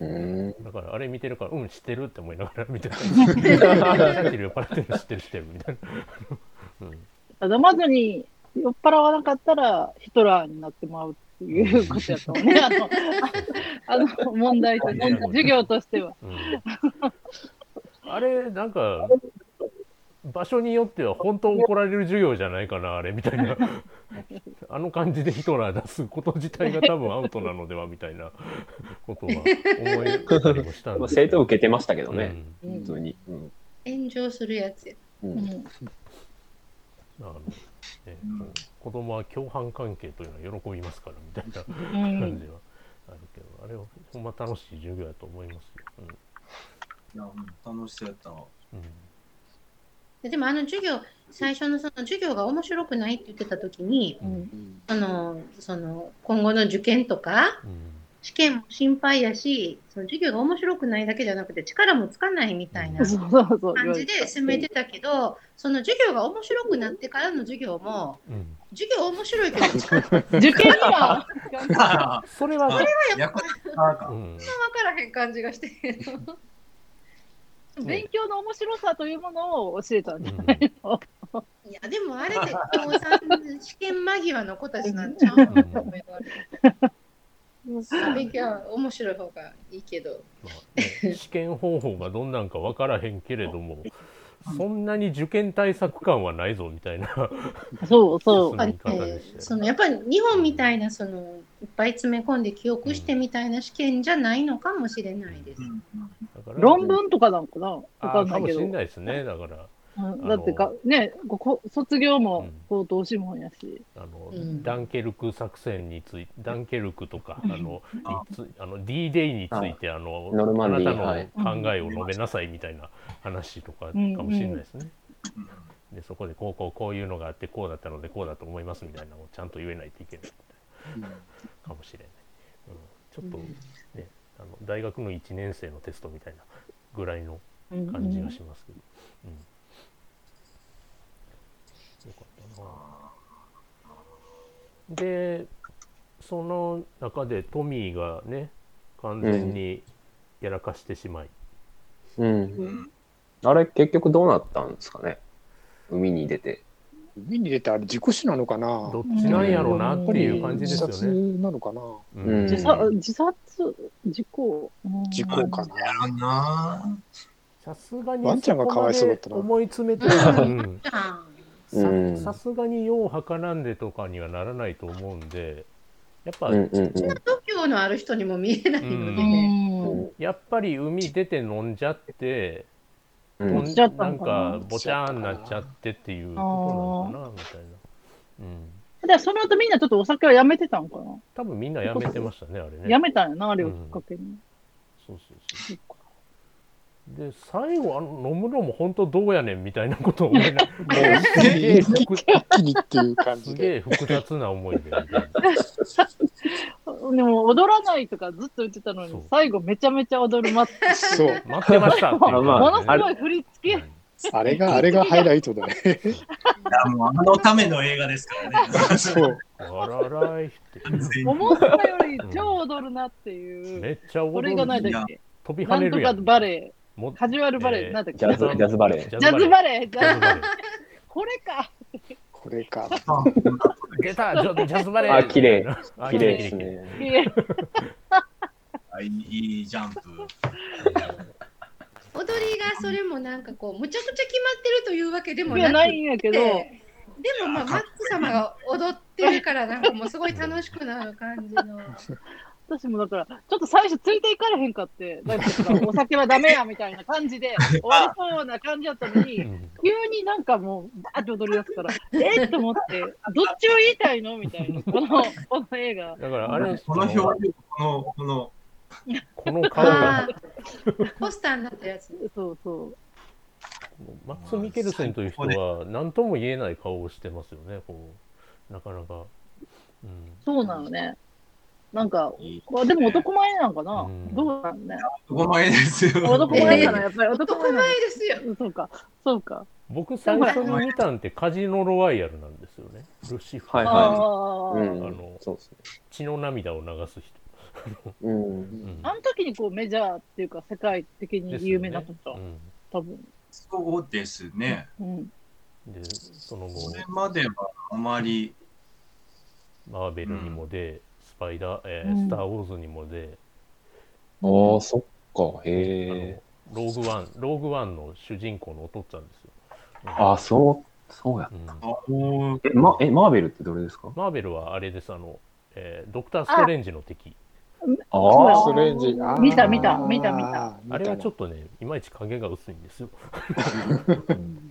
うん。だからあれ見てるから、うん、知ってるって思いながら見てた。チャーチル酔っ払ってるの知ってる知ってるみたいな。うん飲まずに酔っ払わなかったらヒトラーになってまうっていうことやったもんね。あの、あの問題として、授業としては。うんあれ、なんか、場所によっては本当怒られる授業じゃないかな、あれみたいな。あの感じでヒトラー出すこと自体が多分アウトなのではみたいなことは思いたりもしたんまあ、です。生徒受けてましたけどね、うん普通に。うん炎上するやつや。ううんんあのねこう子供は共犯関係というのは喜びますからみたいなうん感じはあるけど、あれはほんま楽しい授業やと思いますよ。いやうん楽しそうやったわ。うんででもあの授業、最初のその授業が面白くないって言ってた時に、うん。うんあのその今後の受験とか、うん。試験も心配やし、その授業が面白くないだけじゃなくて力もつかないみたいな。感じで進めてたけど、その授業が面白くなってからの授業も、うん。授業面白いけど 受験に は、それは、役立たかうん。からへん感じがして。勉強の面白さというものを教えたんじゃうんないの、いや、でもあれで高3試験間際の子たちなんちゃうの？勉強は面白い方がいいけど。まあね試験方法がどんなんか分からへんけれども、そんなに受験対策感はないぞみたいなそうそう。そのやっぱり日本みたいなそのいっぱい詰め込んで記憶してみたいな試験じゃないのかもしれないです。だから論文とかなんかな？かんないけどーかもしれ。ないですねだからうんだってか、ね、ここ卒業もうん。高等諮問やし。あの、うん。ダンケルク作戦についてダンケルクとか、うん。あのあ。いつあの D デイについてあのノルマンディー。あなはいたの考えを述べなさいみたいな話とかかうんもしれないですね。でそこでこうこうこういうのがあってこうだったのでこうだと思いますみたいなのをちゃんと言えないといけない。かもしれない。うん、ちょっとね、あの大学の1年生のテストみたいなぐらいのうん。感じがしますけど。うんよかったな。で、その中でトミーがね、完全にやらかしてしまい、うん。うん。あれ、結局どうなったんですかね？海に出て。海に出てあれ事故死なのかな？どっちなんやろうなっていう感じですよ自殺ね。なのかな？うん。自殺、自殺、事故？うん事故かな？やらん。なさすがにワンちゃんがかわいそうだったな。思い詰めてうんささすがにようはからんでとかにはならないと思うんで、やっぱ、うんうんうん。度胸のある人にも見えないのでやっぱり海出て飲んじゃって、うんとんしちゃったな？んのかぼちゃーんなっちゃってっていうことなのかなみたいな。うん。だからその後みんなちょっとお酒はやめてたのかな、多分みんなやめてましたね、あれね。やめたんやな、あれをきっかけに。そうそうそう。で、最後、あの飲むのも本当どうやねんみたいなことを思いながら、すげえ複一気にっていう感すじで。げえ複雑な思いで。でも踊らないとかずっと言ってたのに、最後めちゃめちゃ踊るまそう。待ってましたっていう まあものすごい振り付け。あれが、あれがハイライトだね。いやもうあのための映画ですからね。そう。あららいって。思ったより超踊るなっていう。めっちゃ踊るこれが何だっけ？飛び跳なんとかねるやん。バレもエ、カジュアルバレエ、えーなんだっけ？ジャズ、ジャズバレー。ジジャズバレエ、ジジャズバレャズこれか。これか。ー出たジャズバレーあ綺麗あ綺麗ですね。いえいジャンプ。踊りがそれもなんかこうむちゃくちゃ決まってるというわけでもないんやけど、でもまあマック様が踊ってるからなんかもうすごい楽しくなる感じの。私もだから、ちょっと最初ついていかれへんかって、なんかさお酒はダメやみたいな感じで、終わりそうな感じだったのに、うん急になんかもう、バーって踊り出すから、えっと思って、どっちを言いたいのみたいな、この、この映画。だからあれこの表情、この、この、この顔がポスターになったやつ。そうそう。マッツ・ミケルセンという人は何とも言えない顔をしてますよねこうなかなか、うん、そうなのね。なんか、いいまあ、でも男前なんかな、うんどうなんね。男前ですよ。男前かな、やっぱり男前男な前ですよ。の。そうか、そうか。僕最初に見たんってカジノロワイヤルなんですよねルシファー、はいあはあ、い。うんあのそうですね。血の涙を流す人、うん。うんあの時にこうメジャーっていうか、世界的に有名なった人、うん多分。そうですね。うん。でその後これまではあまり、マーベルにも出、スパイダー、えーうんスター・ウォーズにも出、ああ、そっか。あへのえ。ローグワンローグワンの主人公のお父っつぁんですよ、ああ、そう、そうや。うんあおーえ、ま、え、マーベルってどれですか？マーベルはあれですあの、えードクター・ストレンジの敵あそうやあストレンジ。あー見た見た見た見た。あれはちょっと。とねいまいち影が薄いんですよ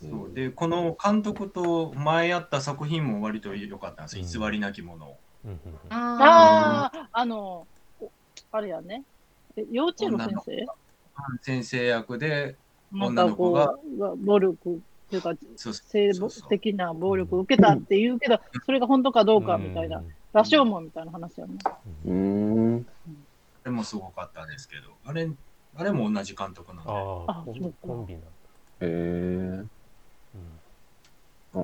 そうで、この監督と前やった作品も割と良かったんですよ。うん偽りなきもの。あああ、あの、おあれやね。え幼稚園の先生？先生役で、なんかこう、が暴力っていうか、そう性そうそう的な暴力を受けたって言うけど、それが本当かどうかみたいな、羅生門みたいな話やね。うーん。あれもすごかったですけど、あれ、あれも同じ監督なんで。ああなへえ。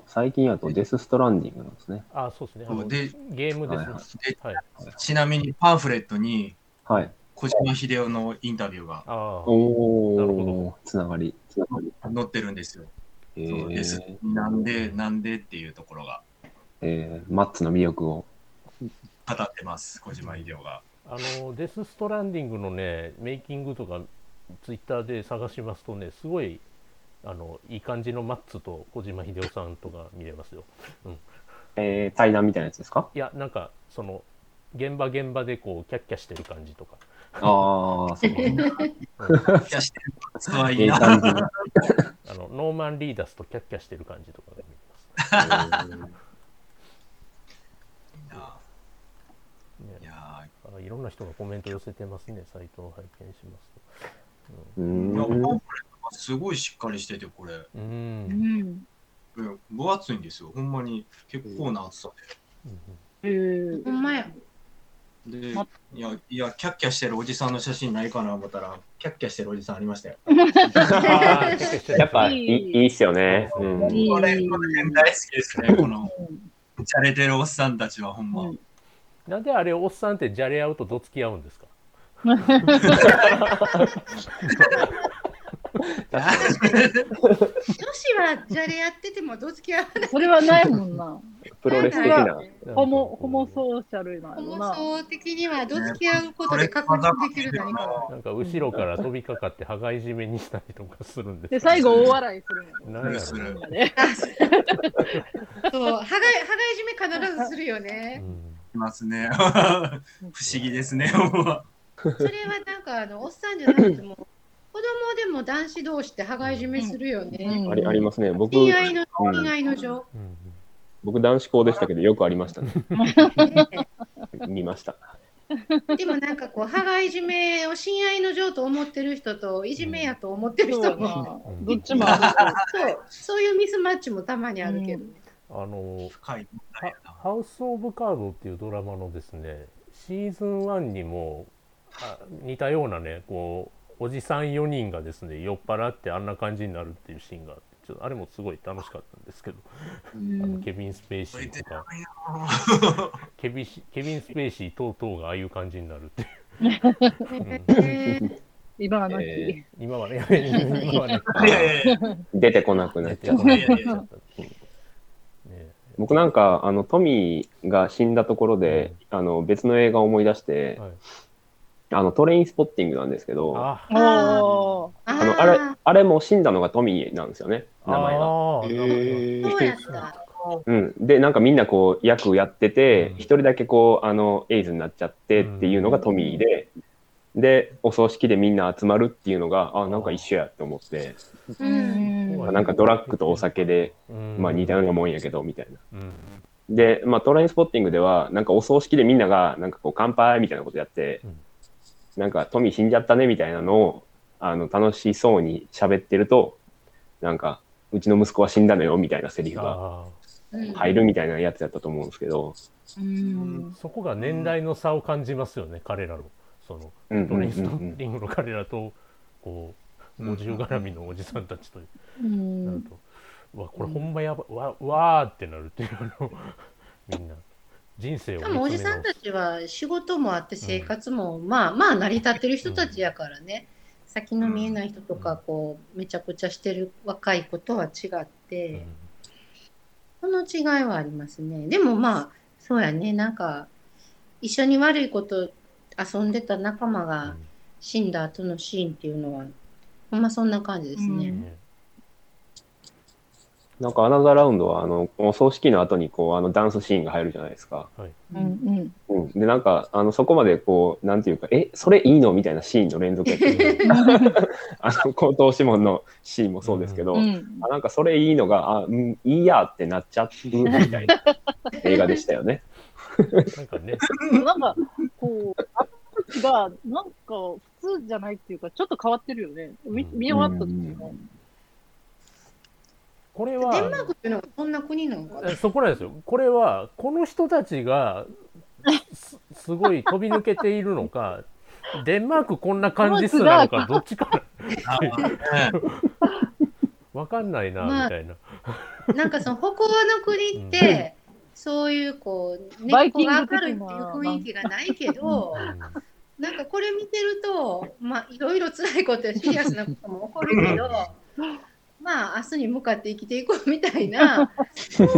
最近やとデス・ストランディングなんですね。ああそうですねでゲームですねはいはい、ちなみにパンフレットにはい。小島秀夫のインタビューがああおなるほお。つながり。つながり。載ってるんですよ。へそうですえ。。なんで、なんでっていうところがえー、マッツの魅力を。語ってます、小島秀夫が。あのデス・ストランディングのねメイキングとかツイッターで探しますとねすごいあのいい感じのマッツと小島秀夫さんとか見れますよ。えー、対談みたいなやつですか？いやなんかその現場現場でこうキャッキャしてる感じとか、ああ、そう。いやしてるつはいいな。あのノーマン・リーダスとキャッキャしてる感じとかが見れます、ねいやあいろんな人がコメント寄せてますね。サイトを拝見しますうーいやーん。すごいしっかりしてて、これ。とううん。ん。うん分厚いんですよ。ほんまに。結構な厚さへえほんまや。で。いや、いや、キャッキャしてるおじさん。の写真ないかな思ったら、キャッキャしてるおじさん。ありましたよ。やっぱいいいいっすよね。うん。これ、この辺大好きですね、この、じゃれてるおっさん。たちはほん。ま。うん。なん。であれおっさん。ってじゃれ合うとどつき合うん。ですかはじゃれやっててもどつき合わない。それはないもんな。プロレス的な。ホモ、ホモソーシャルなホモ。ソ的にはどつき合うことで確認できる何かが。なんか後ろから飛びかかって羽交い締めにしたりとかするんですで、最後大笑いするもん。なんやろするみんなであそう、はがい、はがい締め必ずするようね。んいますね。不思議ですね。それはなんかあのおっさんじゃなくても子供でも男子同士って羽交い締めするよね。うんありありますね。僕、親愛のうん親愛の情。うん僕男子校でしたけど、よくありましたね。見ました。でもなんかこう羽交い締めを親愛の情と思ってる人といじめやと思ってる人も、な。どっちもあそうそういうミスマッチもたまにあるけどね。あの。ハウス・オブ・カードっていうドラマのですねシーズン1にもあ似たようなねこうおじさん4人がですね酔っ払ってあんな感じになるっていうシーンがあってちょっとあれもすごい楽しかったんですけど、る。あのケビン・スペイシーとか。ケビシケビン・スペイシー等々がああいう感じになるっていう、うん。今はなき。え今はね今はね出てこなくなっちゃった。僕なんか、あの、トミーが死んだところで、あの、別の映画を思い出して、はいあの、トレインスポッティングなんですけど、あ。の、あれ、あれも死んだのがトミーなんですよね、名前が。うやった。うん。で、なんかみんなこう、役やっててう、ん。一人だけこう、あの、エイズになっちゃってっていうのがトミーで、で、お葬式でみんな集まるっていうのが、あ、なんか一緒やって思って、う。うんなんかドラッグとお酒で、うん。まあ似たようなもんやけど、みたいな。うん。で、まあ、トレインスポッティングでは、なんかお葬式でみんなが、なんかこう、乾杯みたいなことやって、うんなんか、トミー死んじゃったねみたいなのを、あの、楽しそうに喋ってると、なんか、うちの息子は死んだのよみたいなセリフが入るみたいなやつやったと思うんですけど、うん。ーそこが年代の差を感じますよね、彼らの。そのうんうんうんトレストうんッピングの彼らと、こう、50絡みのおじさんたちとう。ん。なると、うわ、これほんまやば、わ、わーってなるっていうあの、みんな、人生をしかもおじさんたちは仕事もあって生活も、まあまあ成り立ってる人たちやからね、先の見えない人とかこうめちゃくちゃしてる若い子とは違って、その違いはありますね。でもまあそうやね。なんか一緒に悪いこと遊んでた仲間が死んだ後のシーンっていうのはほんまそんな感じですね。なんかアナザーラウンドは、あの、お葬式の後に、こう、あの、ダンスシーンが入るじゃないですか。はい。うんうん。で、なんか、あの、そこまで、こう、なんていうか、え、それいいのみたいなシーンの連続やって、あの、高等諮問のシーンもそうですけど、うんあなんかそれいいのが、あ、うん、いいやってなっちゃうみたいな映画でしたよね。なんかね、なんか、こう、あが、なんか、普通じゃないっていうか、ちょっと変わってるよね。見うん見終わった時も。これデンマーは、クっていうのはそんな国なのか？なえそこなんですよ。これは、この人たちが、すすごい飛び抜けているのか、デンマークこんな感じっすなのか、どっちか わかんないな、まあみたいな。なんかその北欧の国って、そういうこう根っこが明るいっていう雰囲気がないけど、なんかこれ見てると、まあいろいろ辛いことやシリアスなことも起こるけど、まあ明日に向かって生きていこうみたいな、そう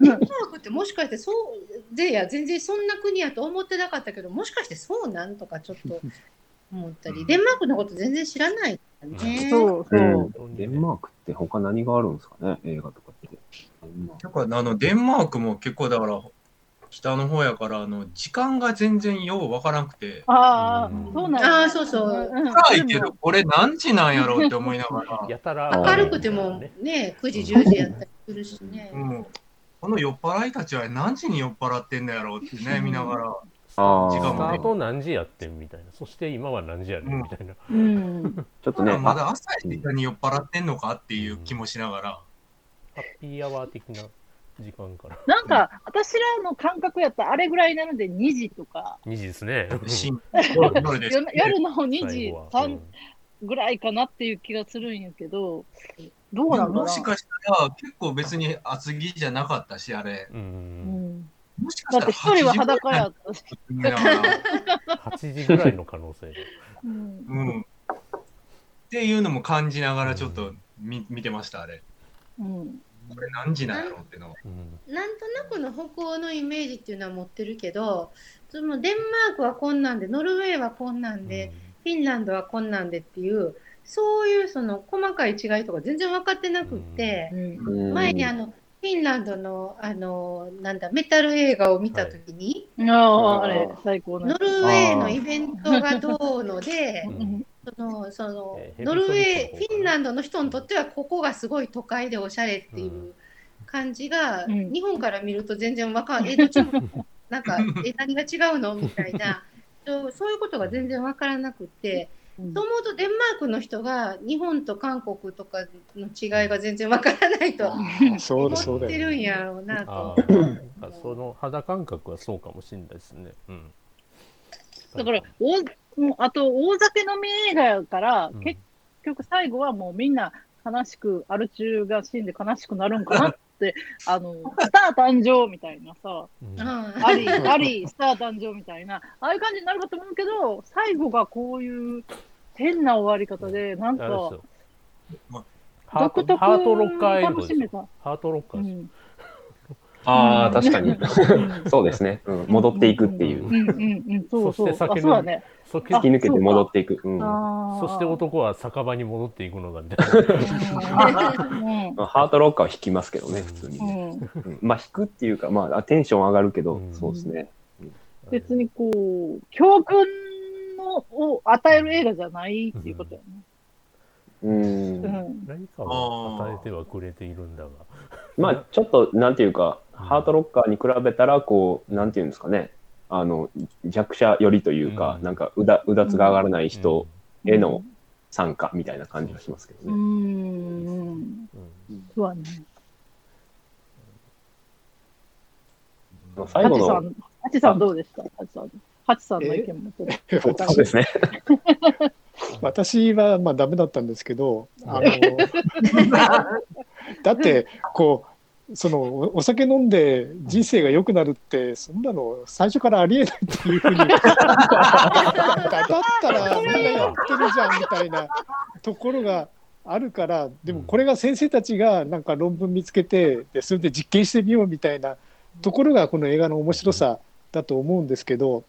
デンマークってもしかしてそうでいや全然そんな国やと思ってなかったけど、もしかしてそうなんとかちょっと思ったり、デンマークのこと全然知らないね。そうそう。うんデンマークって他何があるんですかね、映画とかって。だからあのデンマークも結構だから北の方やからあの時間が全然ようわからなくて。ああうん、そうなんや。あーそうそう。うん暗いけどこれ何時なんやろうって思いながら、やたら。明るくてもね、9時、10時やったりするしね。うん、この酔っ払いたちは何時に酔っ払ってんだやろうってね見ながら。時間もね。ート何時やってんみたいな。そして今は何時やねんみたいな。うん。ちょっとね、まだ朝や時間に酔っ払ってんのかっていう気もしながら、ハッピーアワー的な時間から。なんか、私らの感覚やったら、あれぐらいなので2時とか、2時ですね。夜の2最時後は、3ぐらいかなっていう気がするんやけど、どうなんだろうもしかしたら結構別に厚着じゃなかったしあれうん。もしかだしたらって一人は裸やったし。見ながら8時ぐらいの可能性が。うんうんっていうのも感じながらちょっと見見てましたあれうん。これ何時なんやろうっての。なんとなくの北欧のイメージっていうのは持ってるけど、そのデンマークはこんなんで、ノルウェーはこんなんで、フィンランドはこんなんでっていう、そういうその細かい違いとか全然分かってなくって、うん。前にあの、フィンランドの、あの、なんだ、メタル映画を見たときに、ああ、あれ、最高なノ。ルウェーのイベントがどうのでそのそのえーノルウェー、フィンランドの人にとってはここがすごい都会でおしゃれっていう感じが、うん。日本から見ると全然わかんない、えどっちも なんかえ何が違うの？みたいなそうそういうことが全然わからなくって、うん。そう思うとデンマークの人が日本と韓国とかの違いが全然わからないとそうだそう思ってるんやろうなあと。その肌感覚はそうかもしれないですね。うん。だから、大もうあと、大酒飲み映画やから、うん。結局最後はもうみんな悲しく、アル中が死んで悲しくなるんかなって、あの、スター誕生みたいなさ、うん。うんあり、あり、スター誕生みたいな、ああいう感じになるかと思うけど、最後がこういう変な終わり方で、なんか独特ハートロッカーエンドですよ。楽しめた。ハートロッカうーでああ、うん確かに。うん そうですね。うん、戻っていくっていうう。んうんうん、そうそう。あそして酒飲みそうだね。突き抜けて戻っていく。そして男は酒場に戻っていくのがみたいな。うんあ ハートロッカーは引きますけどね、普通にね。うんうんまあ、引くっていうか、まあ、テンション上がるけど、うんそうですね。別にこう、教訓のを与える映画じゃないっていうことよね。うん。うん。何かを与えてはくれているんだが。まあ、ちょっと、なんていうか、ハートロッカーに比べたら、こう、なんていうんですかね。あの、弱者寄りというか、うんなんかうだ、うだつが上がらない人へうの参加みたいな感じがしますけどうね。ん。うんそう最後の、ハチさん、ハチさんどうでしたハチさん。ハチさんの意見もちょっと。そうですね。私はまあダメだったんですけど、あの だってこうそのお酒飲んで人生が良くなるってそんなの最初からありえないっていうふうに。だだったらみんなやってるじゃんみたいなところがあるからでもこれが先生たちがなんか論文見つけてでそれで実験してみようみたいなところがこの映画の面白さだと思うんですけど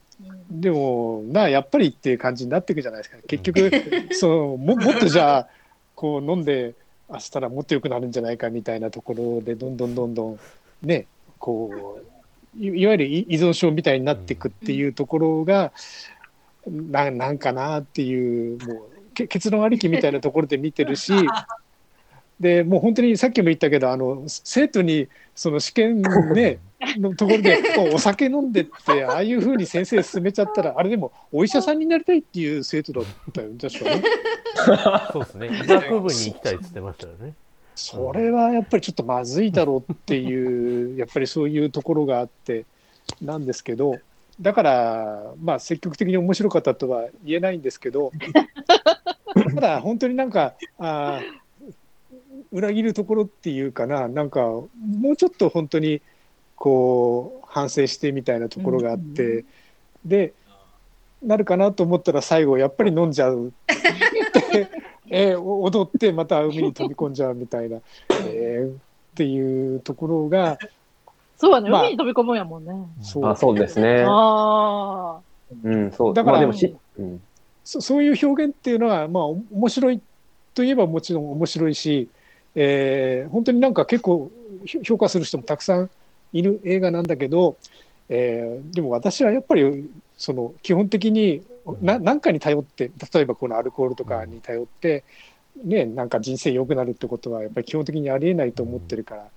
でもなあやっぱりっていう感じになっていくじゃないですか。結局そのももっとじゃあこう飲んで明日らもっと良くなるんじゃないかみたいなところでどんどんどんどんねこういわゆる依存症みたいになっていくっていうところがななんかなっていうもう結論ありきみたいなところで見てるしでもう本当にさっきも言ったけどあの生徒にその試験ね のところでこうお酒飲んでってああいうふうに先生進めちゃったらあれでもお医者さんになりたいっていう生徒だったよね確かね。そうですね。医学部に行きたいって言ってましたよね。それはやっぱりちょっとまずいだろうっていうやっぱりそういうところがあってなんですけどだからまあ積極的に面白かったとは言えないんですけどただ本当になんかあー裏切るところっていうかななんかもうちょっと本当にこう反省してみたいなところがあって、うんでなるかなと思ったら最後やっぱり飲んじゃう って、え踊ってまた海に飛び込んじゃうみたいな、えーっていうところがそうだね。まあ海に飛び込むんやもんね。そうあそうですね。あうん、そう。だからまあでもし、うん、そそういう表現っていうのは、まあ、お面白いといえばもちろん面白いし、えー本当になんか結構ひ評価する人もたくさんいる映画なんだけど、えーでも私はやっぱりその基本的にな何かに頼って例えばこのアルコールとかに頼って、ね、なんか人生良くなるってことはやっぱり基本的にありえないと思ってるから。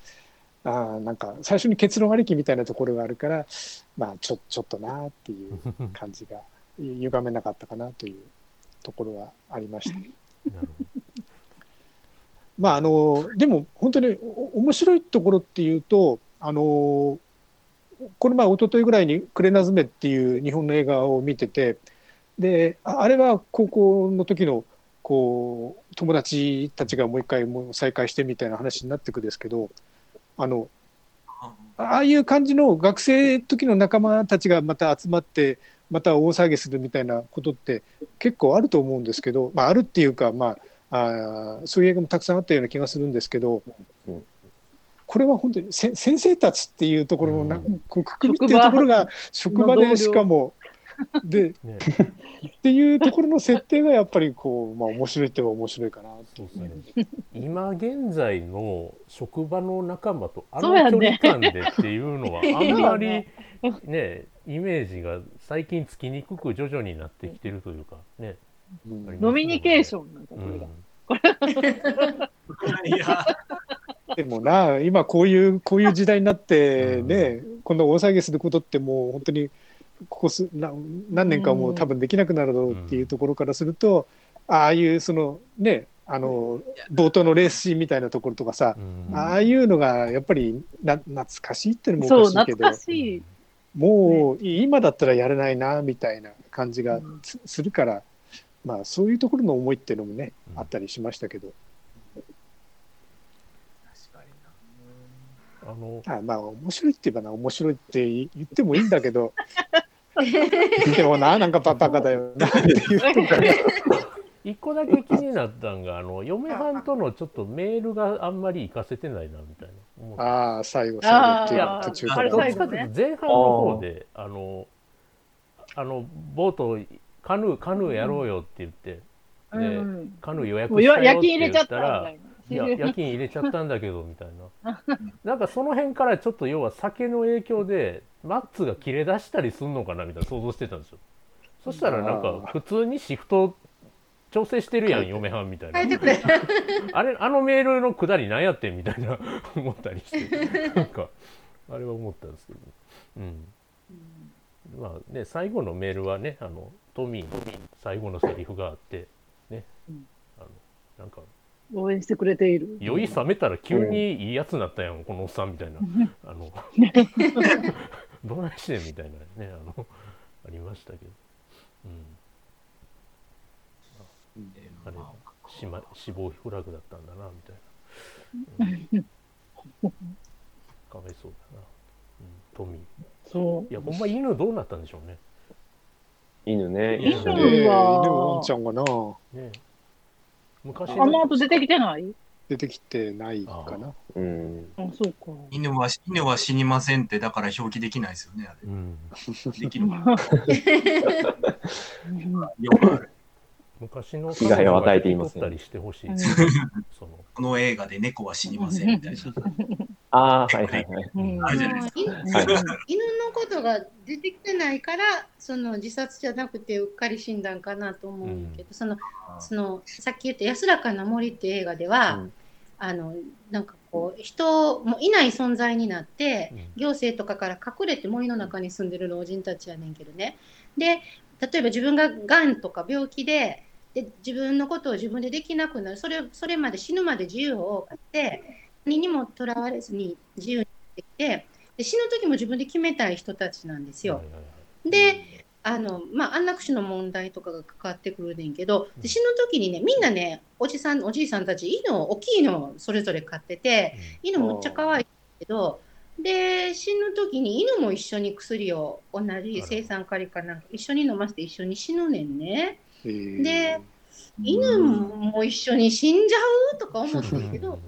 あーなんか最初に結論ありきみたいなところがあるから、まあ、ちょちょっとなっていう感じが 歪めなかったかなというところはありました。なるほまああのでも本当にお面白いところっていうとあのこの前一昨日ぐらいに「クレナズメ」っていう日本の映画を見ててでああれは高校の時のこう友達たちがもう一回もう再会してみたいな話になってくんですけどあのああいう感じの学生時の仲間たちがまた集まってまた大騒ぎするみたいなことって結構あると思うんですけど、まあ、あるっていうか、まあ、あーそういう映画もたくさんあったような気がするんですけどうんこれは本当にせ先生たちっていうところのなうんくくりっていうところが職場で しかもでど。ね、っていうところの設定がやっぱりこう、まあ、面白いって言えば面白いかなそうですね。今現在の職場の仲間とあの距離感でっていうのはあんまり ねねイメージが最近つきにくく徐々になってきてるというかね。ノミニケーションなんだ、これが。いや、でもな今こういうこういう時代になってね、こんな大騒ぎすることってもう本当にここすな何年かもう多分できなくなるだろうっていうところからすると、ああいうそのねあの冒頭のレースシーンみたいなところとかさ、うん。ああいうのがやっぱりな懐かしいっていうのもおかしいけど。もう今だったらやれないなみたいな感じがすするから、まあそういうところの思いっていうのもね、うん。あったりしましたけど。確かにあのあまあ面白いって言えばな面白いって言ってもいいんだけどでもななんかババカだよなっていうとかね一個だけ気になったんがあの嫁はんとのちょっとメールがあんまり活かせてないなみたいなああ、最後、最後、途中あれから。どっちかというと前半の方であのあのボートカヌーカヌーやろうよって言って、でうん。カヌー予約したよって夜勤入れちゃ言ったらいいやな。夜勤入れちゃったんだけどみたいな。なんかその辺からちょっと要は酒の影響でマッツが切れ出したりすんのかなみたいな想像してたんですよ。そしたらなんか普通にシフト調整してるやん嫁はんみたいな。あれあのメールのくだり何やってんみたいな思ったりして。なんかあれは思ったんですけど。うん。まあね最後のメールはねあのトミーの最後のセリフがあってね。うん。あのなんか応援してくれている。酔い冷めたら急にいいやつになったやんこのおっさんみたいな。あの どないしてんみたいなねあのありましたけど。うん。あれしま死亡フラグだったんだなみたいな、うん。かわいそうだな、うん、トミー。そいやほんま犬どうなったんでしょうね犬ね。犬一緒犬ワンちゃんがな、ね昔う。あの後出てきてない？出てきてないかな。うん。あ、そうか。犬は、犬は死にませんって、だから表記できないですよね、あれ。うん、できる。ようんくある。昔の被害を与えていませんたりしてほしい、うんそのこの映画で猫は死にませんみたいな。ああ、はいはいはい。犬のことが出てきてないからその自殺じゃなくてうっかり死んだんかなと思うけど、そのそのさっき言った「安らかな森」っていう映画では、うん。あのなんかこう人もいない存在になって、うん。行政とかから隠れて森の中に住んでる老人たちやねんけどね。で例えば自分ががんとか病気でで自分のことを自分でできなくなる。それそれまで死ぬまで自由を買って何にもとらわれずに自由にできてで死ぬ時も自分で決めたい人たちなんですよ。であのまあ、安楽死の問題とかが関わってくるねんけどで死ぬ時にねみんなねおじさんおじいさんたち犬を大きいのをそれぞれ飼ってて犬むっちゃ可愛いけどで死ぬ時に犬も一緒に薬を同じ生産カリかなんか一緒に飲ませて一緒に死ぬねんね。えーで犬も一緒に死んじゃうとか思ってるけど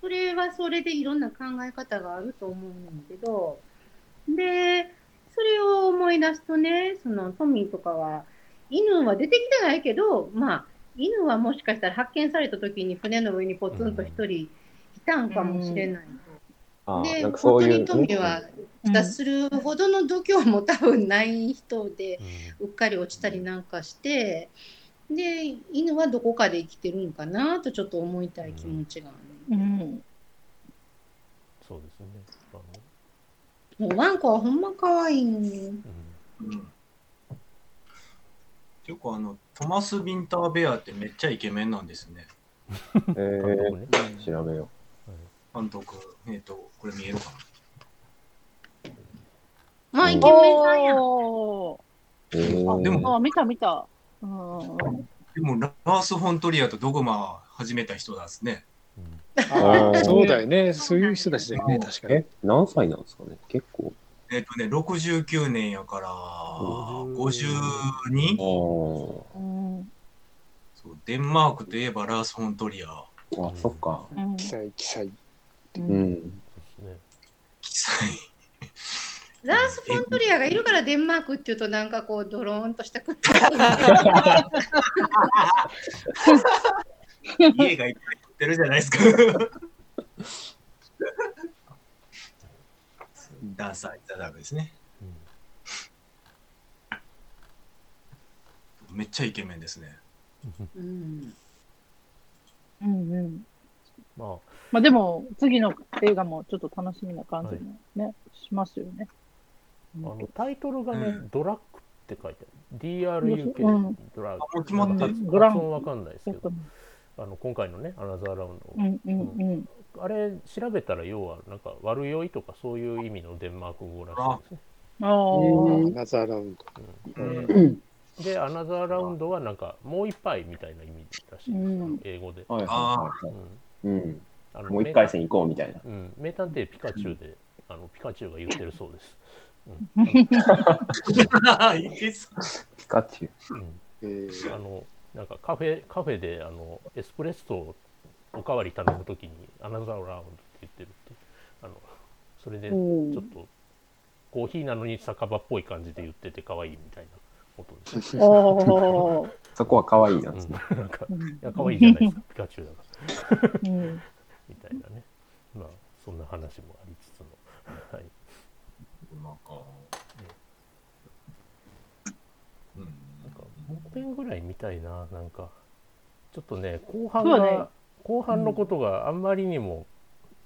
それはそれでいろんな考え方があると思うんだけどでそれを思い出すとねそのトミーとかは犬は出てきてないけどまあ犬はもしかしたら発見された時に船の上にポツンと一人いたんかもしれないでなんかそういう、本当にトミーは自殺するほどの度胸も多分ない人でうっかり落ちたりなんかしてで犬はどこかで生きてるんかなとちょっと思いたい気持ちがある。うん。そうですねあのもうワンコはほんま可愛いんうんうん結構あの、トマス・ビンター・ベアってめっちゃイケメンなんですね。えー、ね調べよ監督。えっ、と、これ見えるかまあイケメンさんやん。おーう。えー、でもあ、見た見た。うん。な。でも、ララース・フォントリアとドグマ始めた人なんですね。うんああ、そうだよね。そういう人たちだよね、確かに。え、何歳なんですかね？結構。えっ、とね、69年やから、52? あうん。そうデンマークといえばラース・フォントリア。あ、あ、そっか。うん記載、記載。うん。そうですね記載。ラース・フォントリアがいるからデンマークっていうとなんかこうドローンとしたく家がいっぱい売ってるじゃないですか。ダンサーいただくですね。うんめっちゃイケメンですね。うんうんうん。まあまあでも、次の映画もちょっと楽しみな感じもね、しますよね。あのタイトルがね、うん。ドラッグって書いてある。DRUK、うん。ドラッあもう決まった。グドラッグわかんないですけど。あの今回のねアナザーラウンド、うんうんうん。あれ調べたら要はなんか悪酔いとかそういう意味のデンマーク語らしいですね。ああ。ナザーラウンド。うん。でアナザーラウンドはなんかもう一杯みたいな意味らしいです、うん。英語で、うん。あのもう一回戦行こうみたいな。うん、名探偵ピカチュウで、あのピカチュウが言ってるそうです。うピカチュウ。うんえーあのなんかカフェカフェであのエスプレッソをおかわり頼むときにアナザーラウンドって言ってるって。それでちうんょっとコーヒーなのに酒場っぽい感じで言ってて可愛いみたいなことです。そこは可愛いなんですね。うんなんかうんいや可愛いじゃないですかピカチュウだからうんみたいなね。まあそんな話もありつつの。はい。なんか、うん。なんかもう一遍ぐらい見たいな。なんかちょっとね後半が、ね。後半のことがあんまりにも、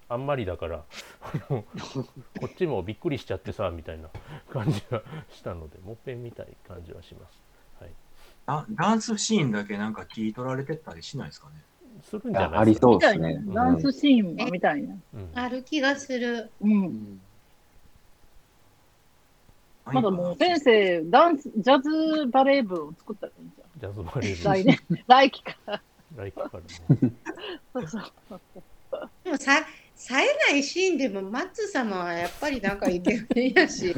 あんまりだからあの こっちもびっくりしちゃってさみたいな 感じがしたのでもう一遍見たい感じはします。はい。ダダンスシーンだけなんか切り取られてったりしないですかね？するんじゃあありないですかみたいなそうですね。ダンスシーンはみたいな。うんある気がする。うん。まだもう先生、ダンス、ジャズバレー部を作ったらいいんじジャズバレーゃん。来年、来期から。来期からねそうそうそうでもさ、冴えないシーンでも、マッツ様はやっぱりなんかイケメンやし、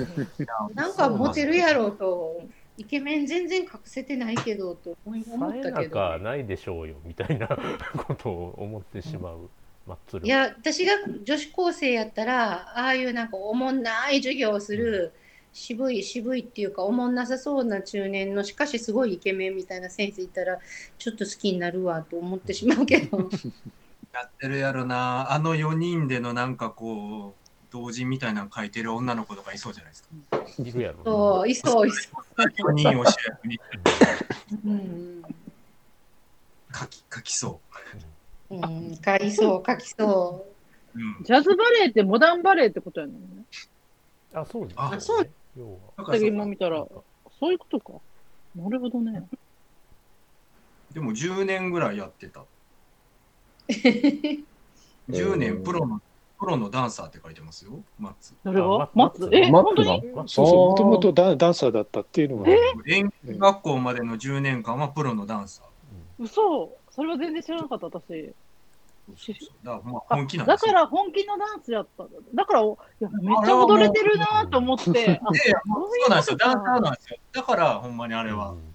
なんかモテるやろうと、イケメン全然隠せてないけどと思ったけど。なかないでしょうよみたいなことを思ってしまうマッツルいや、私が女子高生やったら、ああいうなんかおもんない授業をする、渋い渋いっていうか、おもんなさそうな中年の、しかしすごいイケメンみたいな先生いたら、ちょっと好きになるわと思ってしまうけど。やってるやろな。あの4人でのなんかこう、同人みたいなの書いてる女の子とかいそうじゃないですか。いるやろそう、いそう、いそう。4人を主役にうん、書き書きそうん、書きそう、書きそう。うん。ジャズバレーってモダンバレーってことやねんね。あそうですあそう要はだからそう今見たら、そういうことか。なるほどね。でも10年ぐらいやってた。う。10年プロの、プロのダンサーって書いてますよ、マッツ。誰あがマッツマッツ？え、マッツがそうそう、もともとダダンサーだったっていうのが、演劇学校までの10年間はプロのダンサー。嘘それは全然知らなかった、私。だからまああ本気なんですよ。だから本気のダンスやったんだ。だから、おいやめっちゃ踊れてるなと思って。あいやいやそうなんですよ、ダンサーななんですよ。だから、ほんまにあれは。うん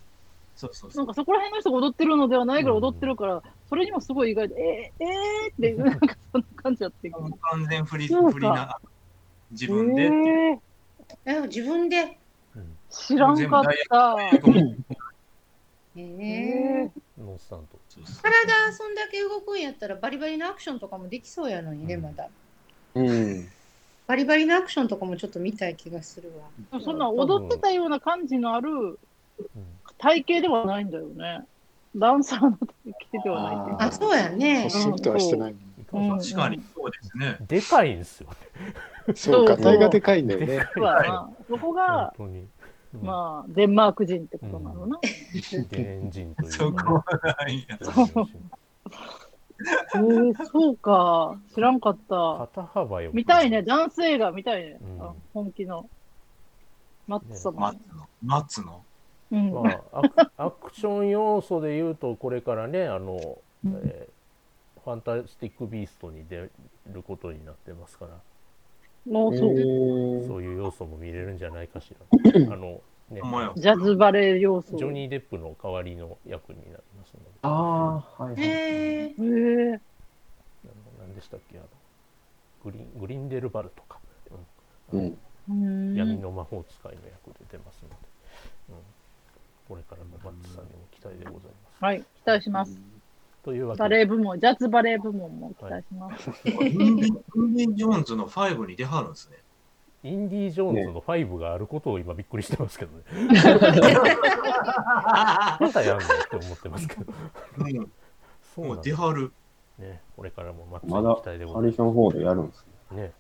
そうそうそんう。かそこら辺の人が踊ってるのではないから踊ってるから、それにもすごい意外で、えー、えーって、なんかそんな感じやってる。完全フリそうかフリな、自分でっていう。えーえ自分で？うん知らんかった。ええー、体そんだけ動くんやったらバリバリのアクションとかもできそうやのにね、まだ。うん。バリバリのアクションとかもちょっと見たい気がするわ。そんな踊ってたような感じのあるうん体型ではないんだよね。ダンサーの体型ではないっていうかあ、そうやね。そうとはしてない。うん確かにそうですね。でかいんですよねそうか、体がでかいんだよね。そうやなそこが、本当に、うんまあ、デンマーク人ってことなのな。エンジンというそこはないや。えー、そうか。知らんかった。肩幅よく見たいね。ダンス映画見たいね。うんあ本気の。マッツ様マッ。ツの？マッツの？うん。まあ、アク アクション要素で言うとこれからねあの、うんえーファンタスティック・ビーストに出ることになってますからもうそう。そういう要素も見れるんじゃないかしらあの、ね、ジャズバレエ要素。ジョニー・デップの代わりの役になりますのでああ、はい、はい。へえ。何でしたっけ？あのグリングリンデルバルとか、うんうん。うん闇の魔法使いの役で出ますので、うん、これからもマッツさんにも期待でございます。はい、期待します。というわけバでレエ部門、ジャズバレエ部門も期待します。インディ・ インディ・ジョーンズの5に出はるんですね。インディ・ジョーンズの5があることを今びっくりしてますけどね。またやんのって思ってますけど。うんもうそうなんです出はる。ね。これからもマッツまださんに期待でございハリソン・フォードやるんですね。ね。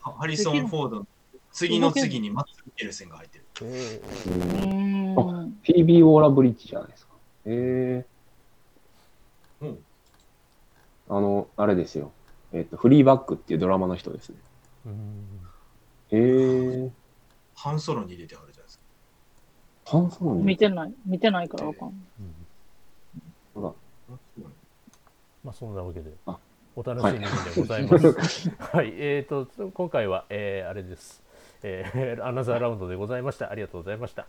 ハリソン・フォードの次の次にマッツ・ミケルセンが入ってる。えうーーん。フィービー・ウォーラ・ブリッジじゃないですか。えうんー、あの、あれですよ。えっ、と、フリーバックっていうドラマの人ですね。うんえー、ハンソロに出てはるじゃないですか。ハンソロに？見てない。見てないからわかんない。うんほらまあそんなわけであお楽しみにでございます。はい、えー、と今回は、えーあれです、えーアナザーラウンドでございました。ありがとうございました。